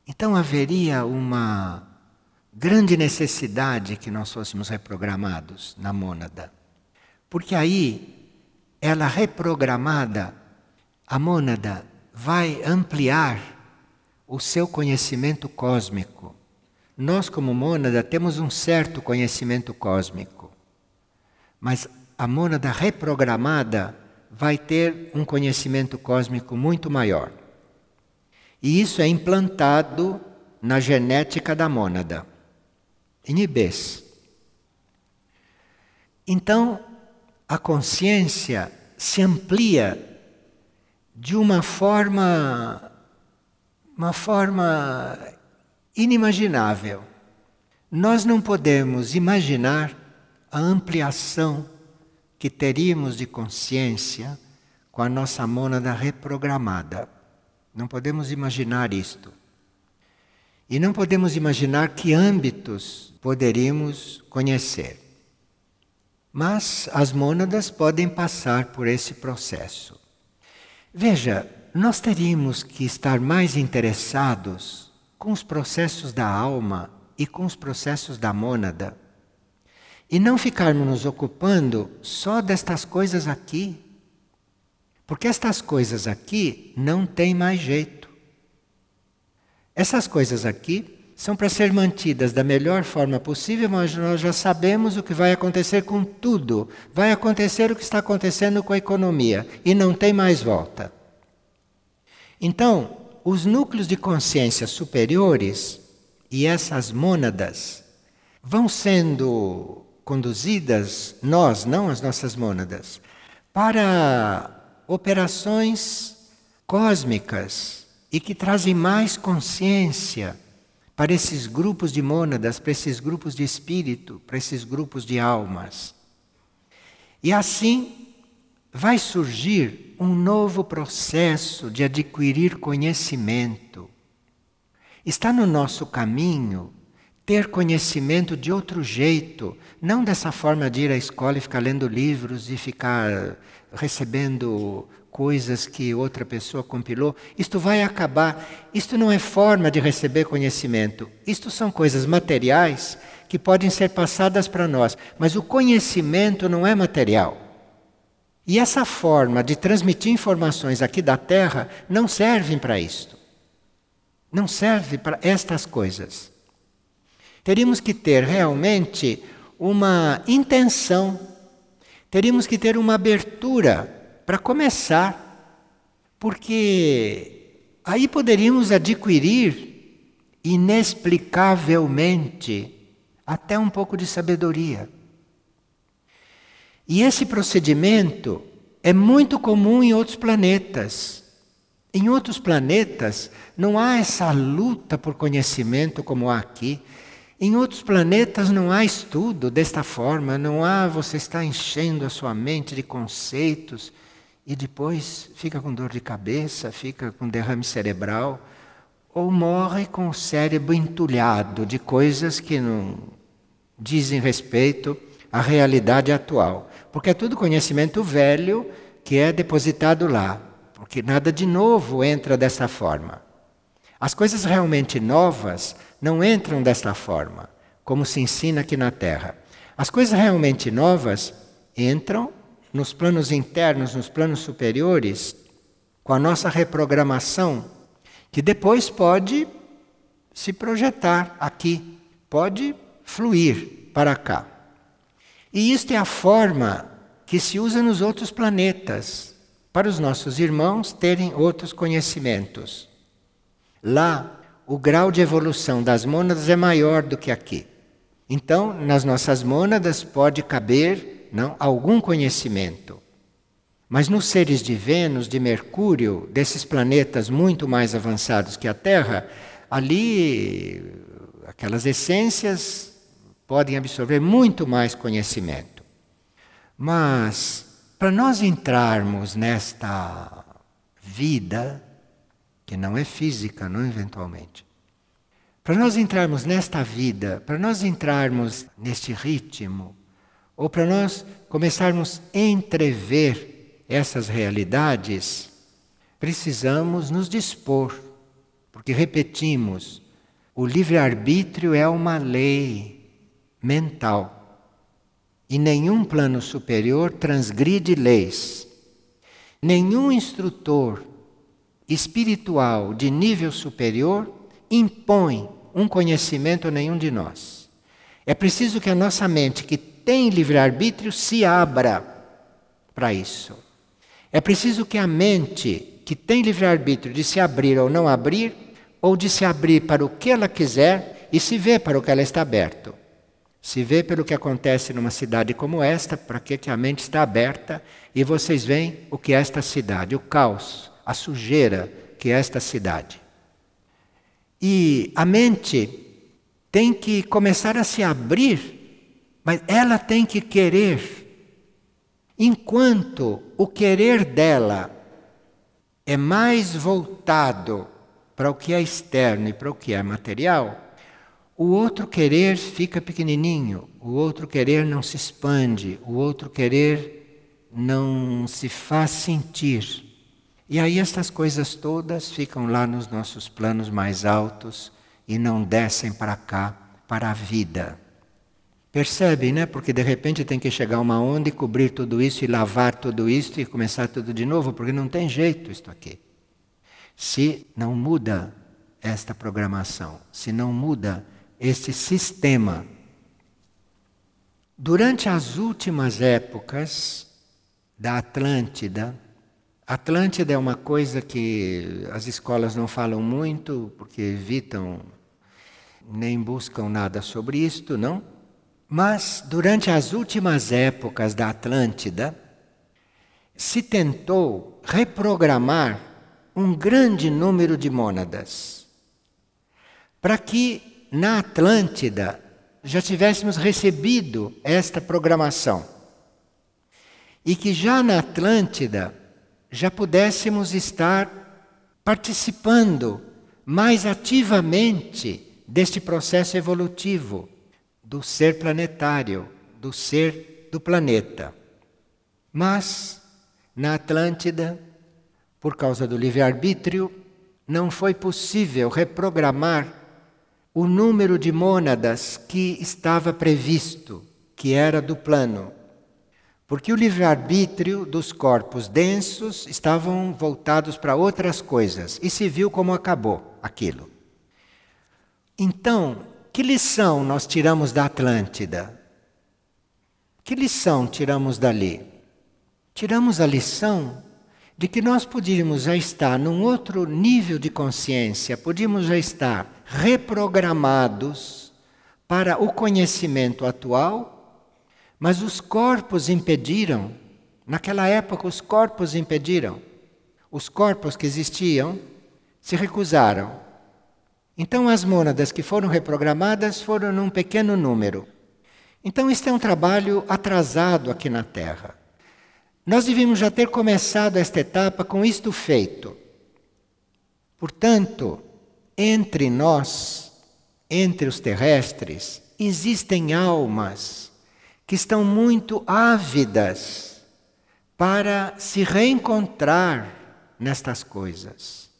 então haveria uma grande necessidade que nós fôssemos reprogramados na mônada. Porque aí, ela reprogramada, a mônada vai ampliar o seu conhecimento cósmico. Nós, como mônada, temos um certo conhecimento cósmico. Mas a mônada reprogramada vai ter um conhecimento cósmico muito maior. E isso é implantado na genética da mônada, em Ibês. Então, a consciência se amplia de uma forma uma forma inimaginável. Nós não podemos imaginar a ampliação que teríamos de consciência com a nossa mônada reprogramada. Não podemos imaginar isto. E não podemos imaginar que âmbitos poderíamos conhecer. Mas as mônadas podem passar por esse processo. Veja, nós teríamos que estar mais interessados com os processos da alma e com os processos da mônada e não ficarmos nos ocupando só destas coisas aqui. Porque estas coisas aqui não têm mais jeito. Essas coisas aqui são para ser mantidas da melhor forma possível, mas nós já sabemos o que vai acontecer com tudo. Vai acontecer o que está acontecendo com a economia e não tem mais volta. Então, os núcleos de consciência superiores e essas mônadas vão sendo conduzidas, nós, não as nossas mônadas, para operações cósmicas e que trazem mais consciência para esses grupos de mônadas, para esses grupos de espírito, para esses grupos de almas. E assim vai surgir um novo processo de adquirir conhecimento. Está no nosso caminho ter conhecimento de outro jeito, não dessa forma de ir à escola e ficar lendo livros e ficar recebendo coisas que outra pessoa compilou. Isto vai acabar. Isto não é forma de receber conhecimento. Isto são coisas materiais que podem ser passadas para nós, mas o conhecimento não é material. E essa forma de transmitir informações aqui da Terra não serve para isto. Não serve para estas coisas. Teríamos que ter realmente uma intenção, teríamos que ter uma abertura para começar, porque aí poderíamos adquirir inexplicavelmente até um pouco de sabedoria. E esse procedimento é muito comum em outros planetas. Em outros planetas não há essa luta por conhecimento como há aqui. Em outros planetas não há estudo desta forma, não há você está enchendo a sua mente de conceitos e depois fica com dor de cabeça, fica com derrame cerebral ou morre com o cérebro entulhado de coisas que não dizem respeito à realidade atual, porque é tudo conhecimento velho que é depositado lá, porque nada de novo entra dessa forma. As coisas realmente novas não entram desta forma, como se ensina aqui na Terra. As coisas realmente novas entram nos planos internos, nos planos superiores, com a nossa reprogramação, que depois pode se projetar aqui, pode fluir para cá. E isto é a forma que se usa nos outros planetas, para os nossos irmãos terem outros conhecimentos. Lá, o grau de evolução das mônadas é maior do que aqui. Então, nas nossas mônadas pode caber não algum conhecimento. Mas nos seres de Vênus, de Mercúrio, desses planetas muito mais avançados que a Terra, ali aquelas essências podem absorver muito mais conhecimento. Mas para nós entrarmos nesta vida que não é física, não eventualmente. Para nós entrarmos nesta vida, para nós entrarmos neste ritmo, ou para nós começarmos a entrever essas realidades, precisamos nos dispor, porque repetimos, o livre-arbítrio é uma lei mental. E nenhum plano superior transgride leis. Nenhum instrutor espiritual de nível superior impõe um conhecimento a nenhum de nós. É preciso que a nossa mente, que tem livre-arbítrio, se abra para isso. É preciso que a mente, que tem livre-arbítrio de se abrir ou não abrir, ou de se abrir para o que ela quiser e se ver para o que ela está aberto. Se vê pelo que acontece numa cidade como esta, para que, que a mente está aberta e vocês veem o que é esta cidade, o caos, a sujeira que é esta cidade. E a mente tem que começar a se abrir, mas ela tem que querer. Enquanto o querer dela é mais voltado para o que é externo e para o que é material, o outro querer fica pequenininho, o outro querer não se expande, o outro querer não se faz sentir. E aí estas coisas todas ficam lá nos nossos planos mais altos e não descem para cá, para a vida. Percebem, né? Porque de repente tem que chegar uma onda e cobrir tudo isso e lavar tudo isso e começar tudo de novo, porque não tem jeito isto aqui. Se não muda esta programação, se não muda este sistema. Durante as últimas épocas da Atlântida, Atlântida é uma coisa que as escolas não falam muito, porque evitam, nem buscam nada sobre isto, não? Mas durante as últimas épocas da Atlântida, se tentou reprogramar um grande número de mônadas, para que na Atlântida já tivéssemos recebido esta programação. E que já na Atlântida já pudéssemos estar participando mais ativamente deste processo evolutivo do ser planetário, do ser do planeta. Mas, na Atlântida, por causa do livre-arbítrio, não foi possível reprogramar o número de mônadas que estava previsto, que era do plano. Porque o livre-arbítrio dos corpos densos estavam voltados para outras coisas e se viu como acabou aquilo. Então, que lição nós tiramos da Atlântida? Que lição tiramos dali? Tiramos a lição de que nós podíamos já estar num outro nível de consciência, podíamos já estar reprogramados para o conhecimento atual mas os corpos impediram, naquela época os corpos impediram. Os corpos que existiam se recusaram. Então, as mônadas que foram reprogramadas foram num pequeno número. Então, este é um trabalho atrasado aqui na Terra. Nós devíamos já ter começado esta etapa com isto feito. Portanto, entre nós, entre os terrestres, existem almas que estão muito ávidas para se reencontrar nestas coisas.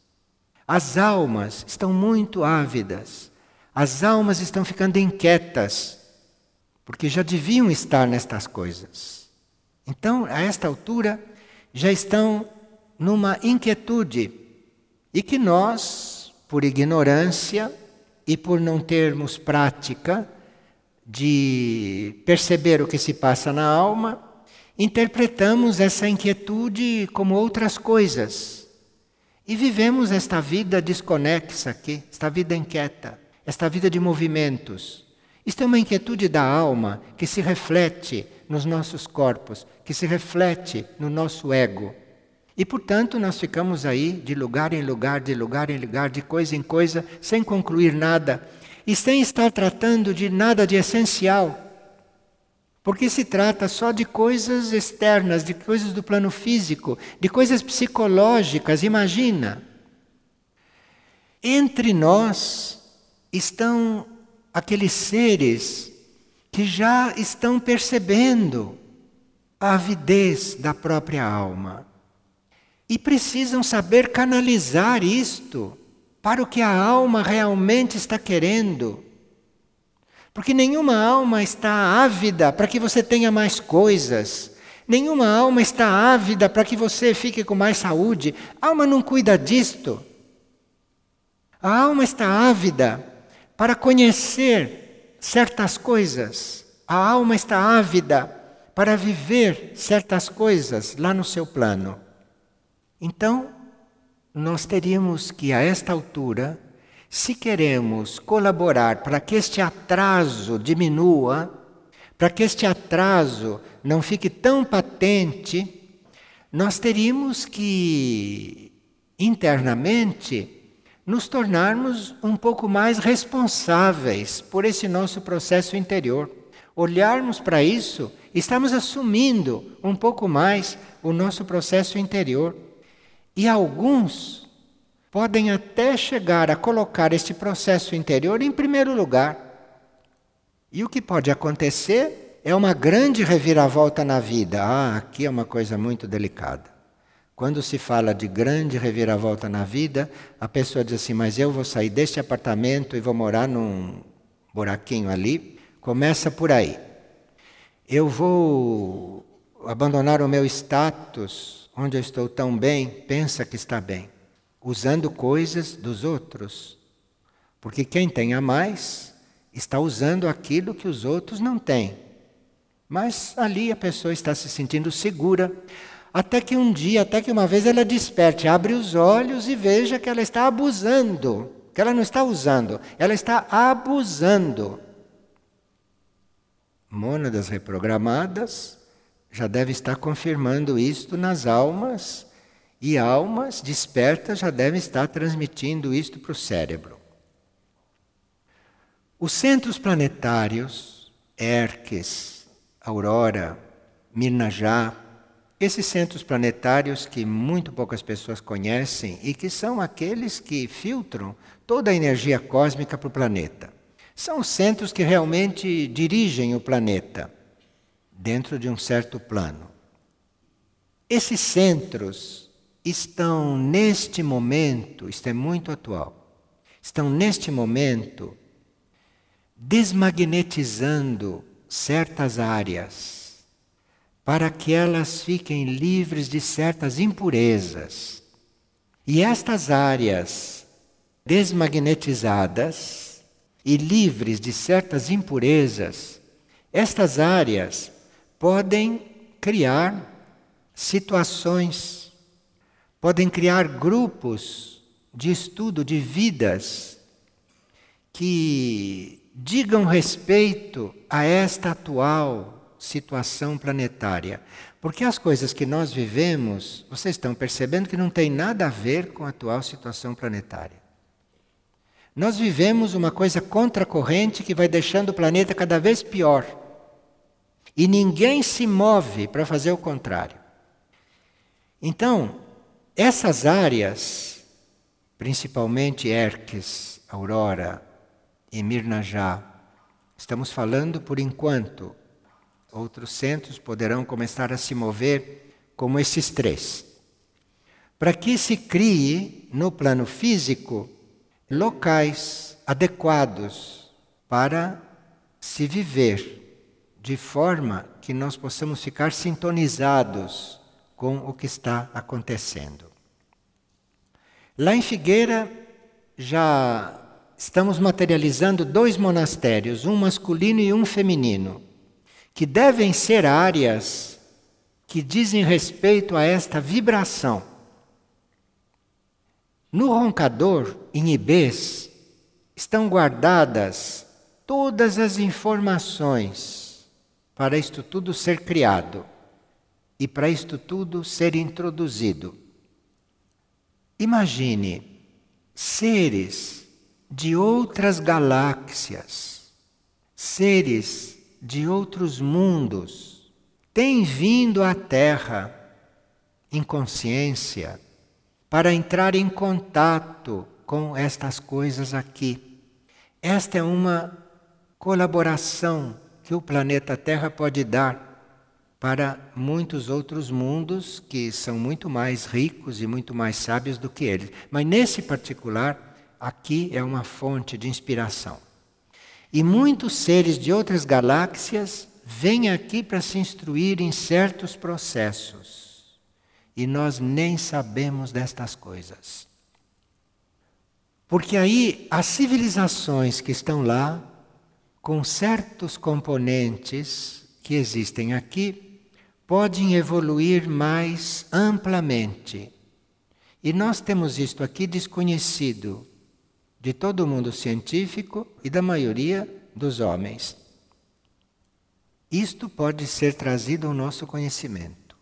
As almas estão muito ávidas, as almas estão ficando inquietas, porque já deviam estar nestas coisas. Então, a esta altura, já estão numa inquietude e que nós, por ignorância e por não termos prática de perceber o que se passa na alma, interpretamos essa inquietude como outras coisas. E vivemos esta vida desconexa aqui, esta vida inquieta, esta vida de movimentos. Isto é uma inquietude da alma que se reflete nos nossos corpos, que se reflete no nosso ego. E, portanto, nós ficamos aí de lugar em lugar, de lugar em lugar, de coisa em coisa, sem concluir nada e sem estar tratando de nada de essencial. Porque se trata só de coisas externas, de coisas do plano físico, de coisas psicológicas, imagina. Entre nós estão aqueles seres que já estão percebendo a avidez da própria alma e precisam saber canalizar isto para o que a alma realmente está querendo. Porque nenhuma alma está ávida para que você tenha mais coisas. Nenhuma alma está ávida para que você fique com mais saúde. A alma não cuida disto. A alma está ávida para conhecer certas coisas. A alma está ávida para viver certas coisas lá no seu plano. Então, nós teríamos que, a esta altura, se queremos colaborar para que este atraso diminua, para que este atraso não fique tão patente, nós teríamos que, internamente, nos tornarmos um pouco mais responsáveis por esse nosso processo interior. Olharmos para isso, estamos assumindo um pouco mais o nosso processo interior. E alguns podem até chegar a colocar este processo interior em primeiro lugar. E o que pode acontecer é uma grande reviravolta na vida. Ah, aqui é uma coisa muito delicada. Quando se fala de grande reviravolta na vida, a pessoa diz assim: Mas eu vou sair deste apartamento e vou morar num buraquinho ali. Começa por aí. Eu vou abandonar o meu status onde eu estou tão bem, pensa que está bem, usando coisas dos outros. Porque quem tem a mais está usando aquilo que os outros não têm. Mas ali a pessoa está se sentindo segura, até que um dia, até que uma vez ela desperte, abre os olhos e veja que ela está abusando, que ela não está usando, ela está abusando. Mônadas reprogramadas já deve estar confirmando isto nas almas, e almas despertas já devem estar transmitindo isto para o cérebro. Os centros planetários, Herques, Aurora, Mirnajá, esses centros planetários que muito poucas pessoas conhecem e que são aqueles que filtram toda a energia cósmica para o planeta. São os centros que realmente dirigem o planeta dentro de um certo plano. Esses centros estão neste momento, isto é muito atual, estão neste momento desmagnetizando certas áreas para que elas fiquem livres de certas impurezas. E estas áreas desmagnetizadas e livres de certas impurezas, estas áreas podem criar situações, podem criar grupos de estudo de vidas que digam respeito a esta atual situação planetária. Porque as coisas que nós vivemos, vocês estão percebendo que não tem nada a ver com a atual situação planetária. Nós vivemos uma coisa contracorrente que vai deixando o planeta cada vez pior. E ninguém se move para fazer o contrário. Então, essas áreas, principalmente Erques, Aurora e Mirnajá, estamos falando por enquanto. Outros centros poderão começar a se mover como esses três. Para que se crie no plano físico locais adequados para se viver de forma que nós possamos ficar sintonizados com o que está acontecendo. Lá em Figueira já estamos materializando dois monastérios, um masculino e um feminino, que devem ser áreas que dizem respeito a esta vibração no roncador, em Ibês, estão guardadas todas as informações para isto tudo ser criado e para isto tudo ser introduzido. Imagine seres de outras galáxias, seres de outros mundos, têm vindo à Terra em consciência para entrar em contato com estas coisas aqui. Esta é uma colaboração que o planeta Terra pode dar para muitos outros mundos que são muito mais ricos e muito mais sábios do que eles. Mas nesse particular, aqui é uma fonte de inspiração. E muitos seres de outras galáxias vêm aqui para se instruir em certos processos e nós nem sabemos destas coisas. Porque aí as civilizações que estão lá, com certos componentes que existem aqui, podem evoluir mais amplamente. E nós temos isto aqui desconhecido de todo o mundo científico e da maioria dos homens. Isto pode ser trazido ao nosso conhecimento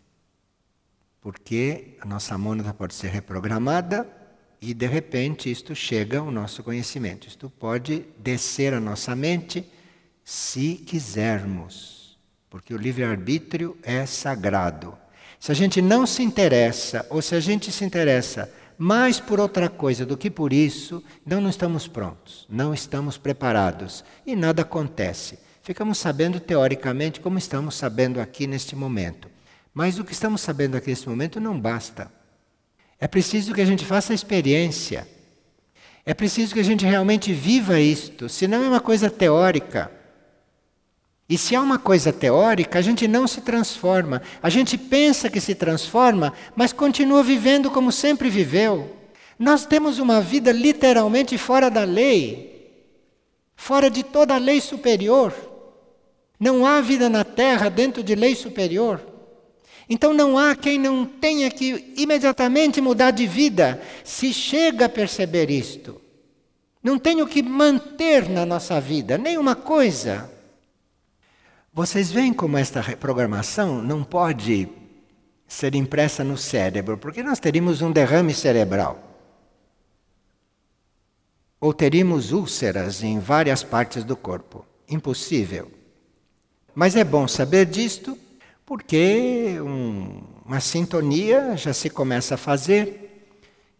porque a nossa mônada pode ser reprogramada e de repente isto chega ao nosso conhecimento. Isto pode descer a nossa mente se quisermos, porque o livre-arbítrio é sagrado. Se a gente não se interessa, ou se a gente se interessa mais por outra coisa do que por isso, então não estamos prontos, não estamos preparados e nada acontece. Ficamos sabendo teoricamente como estamos sabendo aqui neste momento. Mas o que estamos sabendo aqui nesse momento não basta. É preciso que a gente faça a experiência. É preciso que a gente realmente viva isto, senão é uma coisa teórica. E se é uma coisa teórica, a gente não se transforma. A gente pensa que se transforma, mas continua vivendo como sempre viveu. Nós temos uma vida literalmente fora da lei, fora de toda a lei superior. Não há vida na terra dentro de lei superior. Então não há quem não tenha que imediatamente mudar de vida, se chega a perceber isto. Não tenho que manter na nossa vida nenhuma coisa. Vocês veem como esta reprogramação não pode ser impressa no cérebro, porque nós teríamos um derrame cerebral. Ou teríamos úlceras em várias partes do corpo. Impossível. Mas é bom saber disto porque um, uma sintonia já se começa a fazer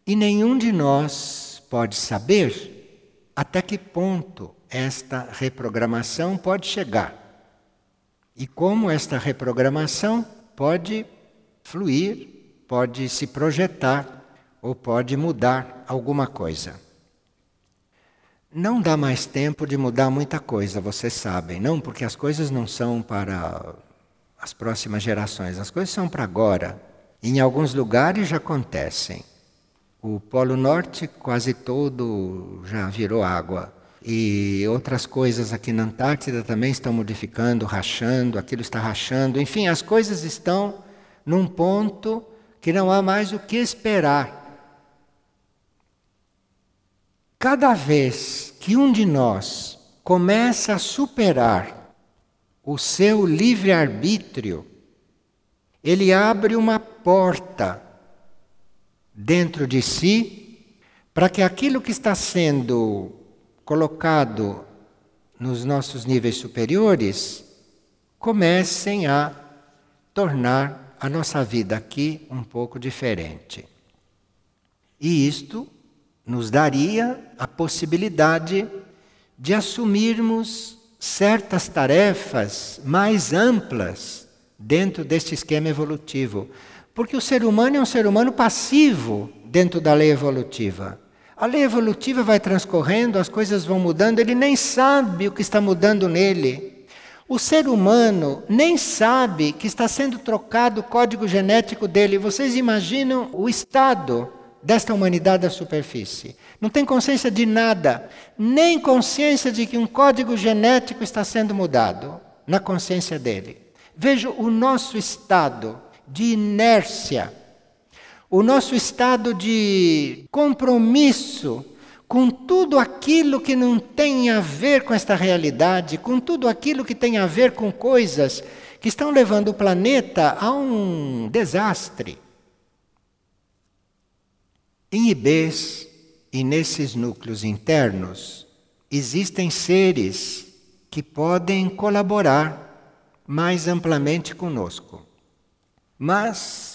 e nenhum de nós pode saber até que ponto esta reprogramação pode chegar e como esta reprogramação pode fluir, pode se projetar ou pode mudar alguma coisa. Não dá mais tempo de mudar muita coisa, vocês sabem, não, porque as coisas não são para as próximas gerações. As coisas são para agora. Em alguns lugares já acontecem. O Polo Norte quase todo já virou água. E outras coisas aqui na Antártida também estão modificando, rachando, aquilo está rachando. Enfim, as coisas estão num ponto que não há mais o que esperar. Cada vez que um de nós começa a superar o seu livre-arbítrio, ele abre uma porta dentro de si para que aquilo que está sendo colocado nos nossos níveis superiores comecem a tornar a nossa vida aqui um pouco diferente. E isto nos daria a possibilidade de assumirmos certas tarefas mais amplas dentro deste esquema evolutivo. Porque o ser humano é um ser humano passivo dentro da lei evolutiva. A lei evolutiva vai transcorrendo, as coisas vão mudando, ele nem sabe o que está mudando nele. O ser humano nem sabe que está sendo trocado o código genético dele. Vocês imaginam o estado desta humanidade da superfície? Não tem consciência de nada, nem consciência de que um código genético está sendo mudado na consciência dele. Veja o nosso estado de inércia o nosso estado de compromisso com tudo aquilo que não tem a ver com esta realidade, com tudo aquilo que tem a ver com coisas que estão levando o planeta a um desastre. Em Ibês e nesses núcleos internos existem seres que podem colaborar mais amplamente conosco. Mas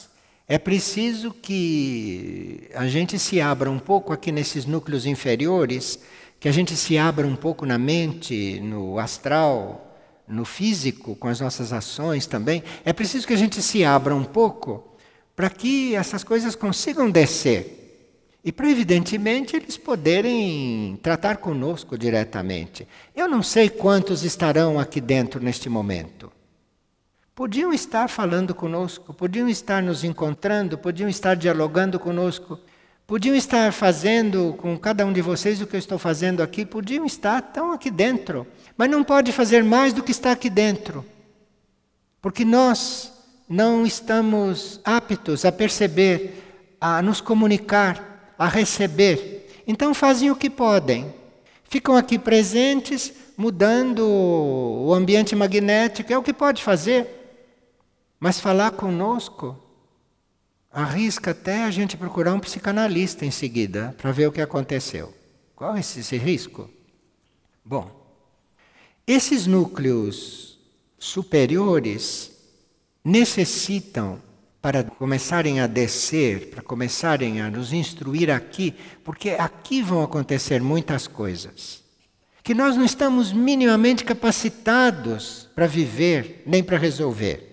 é preciso que a gente se abra um pouco aqui nesses núcleos inferiores, que a gente se abra um pouco na mente, no astral, no físico, com as nossas ações também. É preciso que a gente se abra um pouco para que essas coisas consigam descer. E para, evidentemente, eles poderem tratar conosco diretamente. Eu não sei quantos estarão aqui dentro neste momento. Podiam estar falando conosco, podiam estar nos encontrando, podiam estar dialogando conosco, podiam estar fazendo com cada um de vocês o que eu estou fazendo aqui, podiam estar, estão aqui dentro, mas não pode fazer mais do que está aqui dentro, porque nós não estamos aptos a perceber, a nos comunicar, a receber. Então fazem o que podem. Ficam aqui presentes, mudando o ambiente magnético, é o que pode fazer. Mas falar conosco arrisca até a gente procurar um psicanalista em seguida para ver o que aconteceu. Qual é esse, esse risco? Bom, esses núcleos superiores necessitam para começarem a descer, para começarem a nos instruir aqui, porque aqui vão acontecer muitas coisas que nós não estamos minimamente capacitados para viver nem para resolver.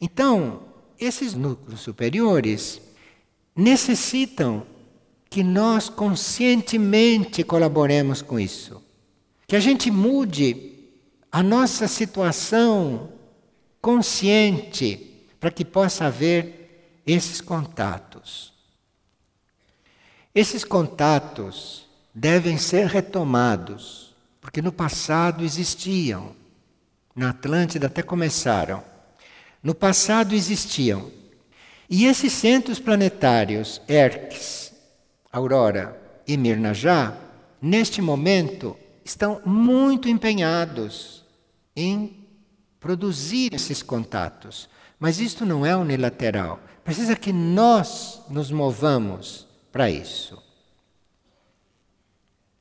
Então, esses núcleos superiores necessitam que nós conscientemente colaboremos com isso. Que a gente mude a nossa situação consciente para que possa haver esses contatos. Esses contatos devem ser retomados, porque no passado existiam. Na Atlântida até começaram. No passado existiam. E esses centros planetários, Erques, Aurora e Mirnajá, neste momento, estão muito empenhados em produzir esses contatos. Mas isto não é unilateral. Precisa que nós nos movamos para isso.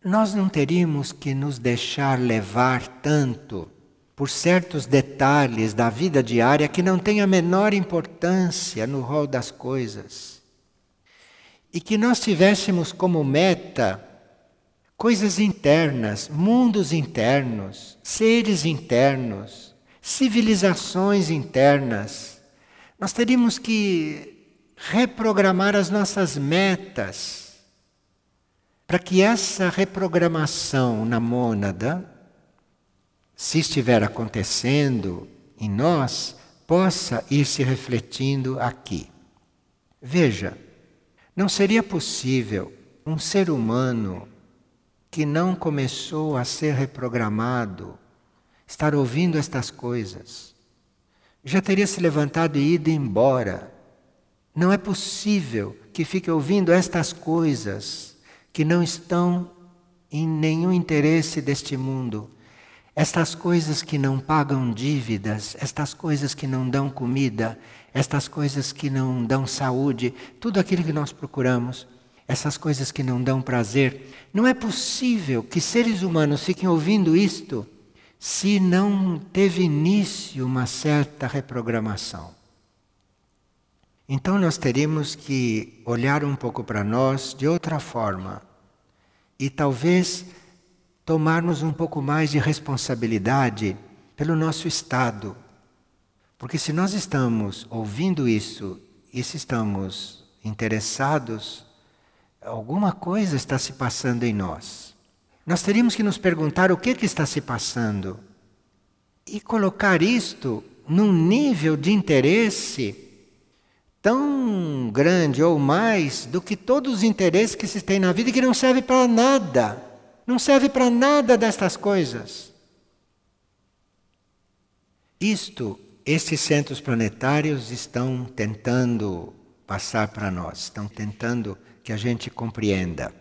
Nós não teríamos que nos deixar levar tanto por certos detalhes da vida diária que não têm a menor importância no rol das coisas. E que nós tivéssemos como meta coisas internas, mundos internos, seres internos, civilizações internas. Nós teríamos que reprogramar as nossas metas para que essa reprogramação na mônada se estiver acontecendo em nós, possa ir se refletindo aqui. Veja, não seria possível um ser humano que não começou a ser reprogramado estar ouvindo estas coisas. Já teria se levantado e ido embora. Não é possível que fique ouvindo estas coisas que não estão em nenhum interesse deste mundo, estas coisas que não pagam dívidas, estas coisas que não dão comida, estas coisas que não dão saúde, tudo aquilo que nós procuramos, essas coisas que não dão prazer. Não é possível que seres humanos fiquem ouvindo isto se não teve início uma certa reprogramação. Então nós teríamos que olhar um pouco para nós de outra forma e talvez tomarmos um pouco mais de responsabilidade pelo nosso estado. Porque se nós estamos ouvindo isso e se estamos interessados, alguma coisa está se passando em nós. Nós teríamos que nos perguntar o que, que está se passando e colocar isto num nível de interesse tão grande ou mais do que todos os interesses que se tem na vida que não serve para nada. Não serve para nada destas coisas. Isto, estes centros planetários estão tentando passar para nós, estão tentando que a gente compreenda.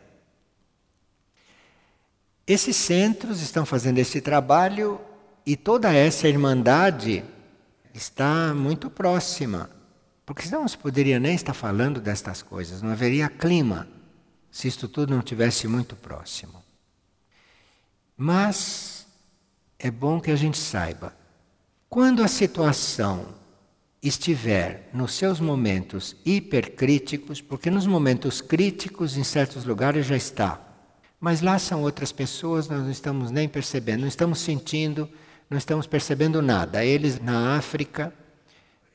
Esses centros estão fazendo esse trabalho e toda essa irmandade está muito próxima. Porque senão não se poderia nem estar falando destas coisas, não haveria clima se isto tudo não tivesse muito próximo. Mas é bom que a gente saiba, quando a situação estiver nos seus momentos hipercríticos, porque nos momentos críticos em certos lugares já está, mas lá são outras pessoas, nós não estamos nem percebendo, não estamos sentindo, não estamos percebendo nada. Eles na África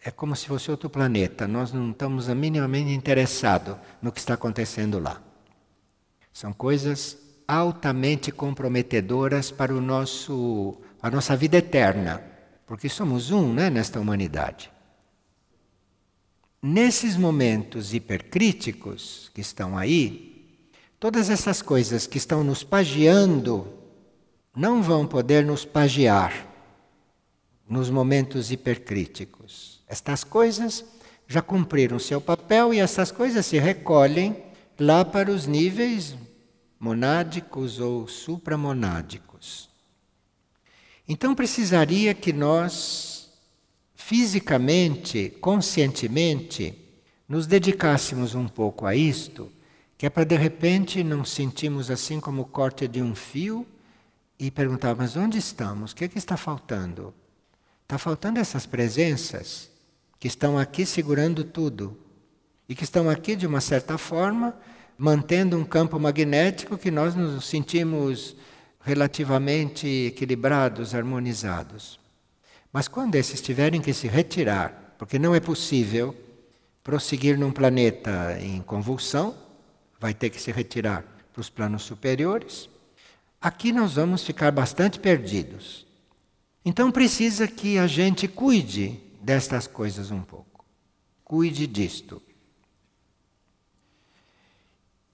é como se fosse outro planeta, nós não estamos minimamente interessados no que está acontecendo lá. São coisas altamente comprometedoras para o nosso, a nossa vida eterna, porque somos um né, nesta humanidade. Nesses momentos hipercríticos que estão aí, todas essas coisas que estão nos pagiando não vão poder nos pagiar nos momentos hipercríticos. Estas coisas já cumpriram seu papel e essas coisas se recolhem lá para os níveis monádicos ou supramonádicos. Então precisaria que nós, fisicamente, conscientemente, nos dedicássemos um pouco a isto, que é para de repente não sentirmos assim como o corte de um fio e perguntar, mas onde estamos? O que, é que está faltando? Está faltando essas presenças que estão aqui segurando tudo e que estão aqui, de uma certa forma, mantendo um campo magnético que nós nos sentimos relativamente equilibrados, harmonizados. Mas quando esses tiverem que se retirar, porque não é possível prosseguir num planeta em convulsão, vai ter que se retirar para os planos superiores, aqui nós vamos ficar bastante perdidos. Então precisa que a gente cuide destas coisas um pouco. Cuide disto.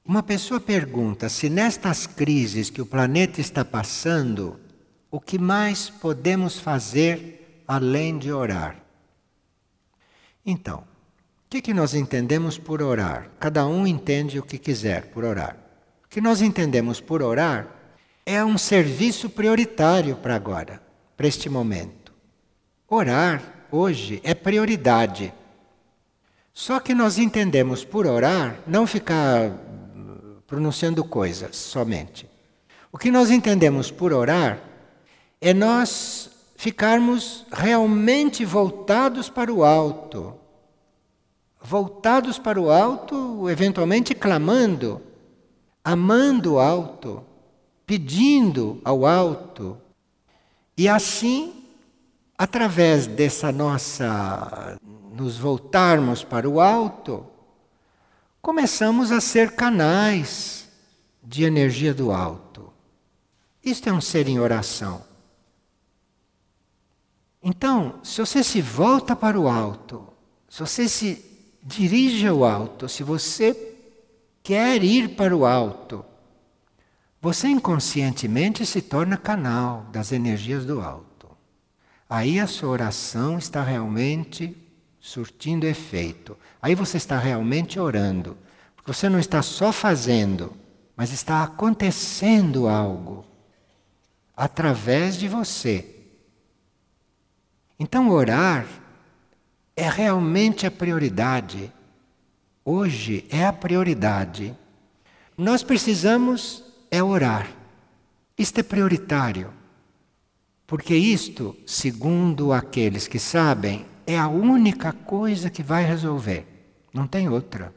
Uma pessoa pergunta se nestas crises que o planeta está passando, o que mais podemos fazer além de orar? Então, o que, que nós entendemos por orar? Cada um entende o que quiser por orar. O que nós entendemos por orar é um serviço prioritário para agora, para este momento. Orar hoje é prioridade. Só que nós entendemos por orar não ficar pronunciando coisas somente. O que nós entendemos por orar é nós ficarmos realmente voltados para o alto. Voltados para o alto, eventualmente clamando, amando o alto, pedindo ao alto. E assim, através dessa nossa nos voltarmos para o alto, começamos a ser canais de energia do alto. Isto é um ser em oração. Então, se você se volta para o alto, se você se dirige ao alto, se você quer ir para o alto, você inconscientemente se torna canal das energias do alto. Aí a sua oração está realmente surtindo efeito. Aí você está realmente orando. Porque você não está só fazendo, mas está acontecendo algo através de você. Então, orar é realmente a prioridade. Hoje é a prioridade. Nós precisamos é orar. Isto é prioritário. Porque isto, segundo aqueles que sabem, é a única coisa que vai resolver. Não tem outra.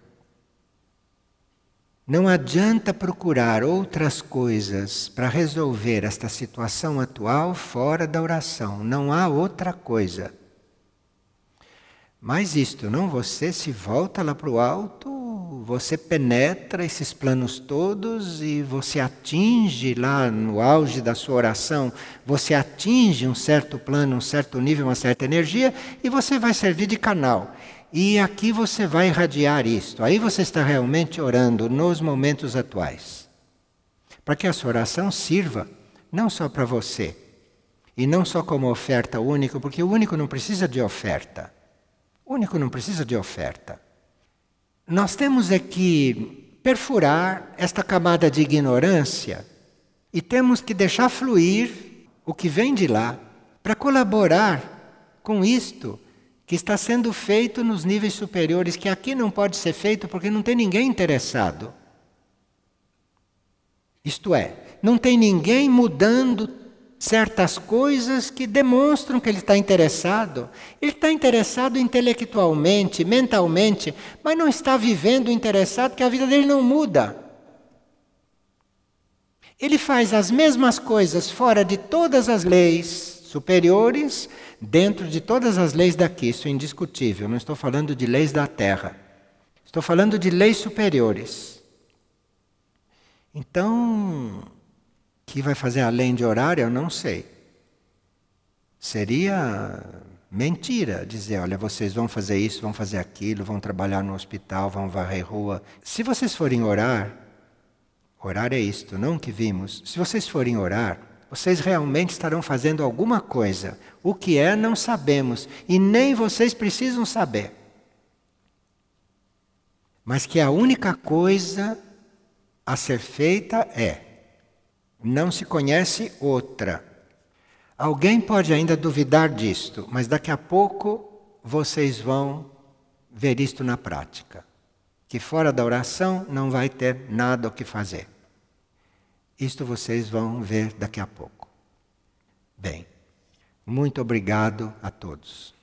Não adianta procurar outras coisas para resolver esta situação atual fora da oração. Não há outra coisa. Mas isto, não? Você se volta lá para o alto, você penetra esses planos todos e você atinge lá no auge da sua oração, você atinge um certo plano, um certo nível, uma certa energia e você vai servir de canal. E aqui você vai irradiar isto. Aí você está realmente orando nos momentos atuais. Para que a sua oração sirva não só para você, e não só como oferta única, porque o único não precisa de oferta. O único não precisa de oferta. Nós temos é que perfurar esta camada de ignorância e temos que deixar fluir o que vem de lá para colaborar com isto que está sendo feito nos níveis superiores, que aqui não pode ser feito porque não tem ninguém interessado. Isto é, não tem ninguém mudando certas coisas que demonstram que ele está interessado. Ele está interessado intelectualmente, mentalmente, mas não está vivendo interessado que a vida dele não muda. Ele faz as mesmas coisas fora de todas as leis superiores, dentro de todas as leis daqui, isso é indiscutível. Não estou falando de leis da terra. Estou falando de leis superiores. Então, que vai fazer além de orar, eu não sei. Seria mentira dizer, olha, vocês vão fazer isso, vão fazer aquilo, vão trabalhar no hospital, vão varrer rua. Se vocês forem orar, orar é isto, não o que vimos. Se vocês forem orar, vocês realmente estarão fazendo alguma coisa. O que é, não sabemos, e nem vocês precisam saber. Mas que a única coisa a ser feita é não se conhece outra. Alguém pode ainda duvidar disto, mas daqui a pouco vocês vão ver isto na prática. Que fora da oração não vai ter nada o que fazer. Isto vocês vão ver daqui a pouco. Bem, muito obrigado a todos.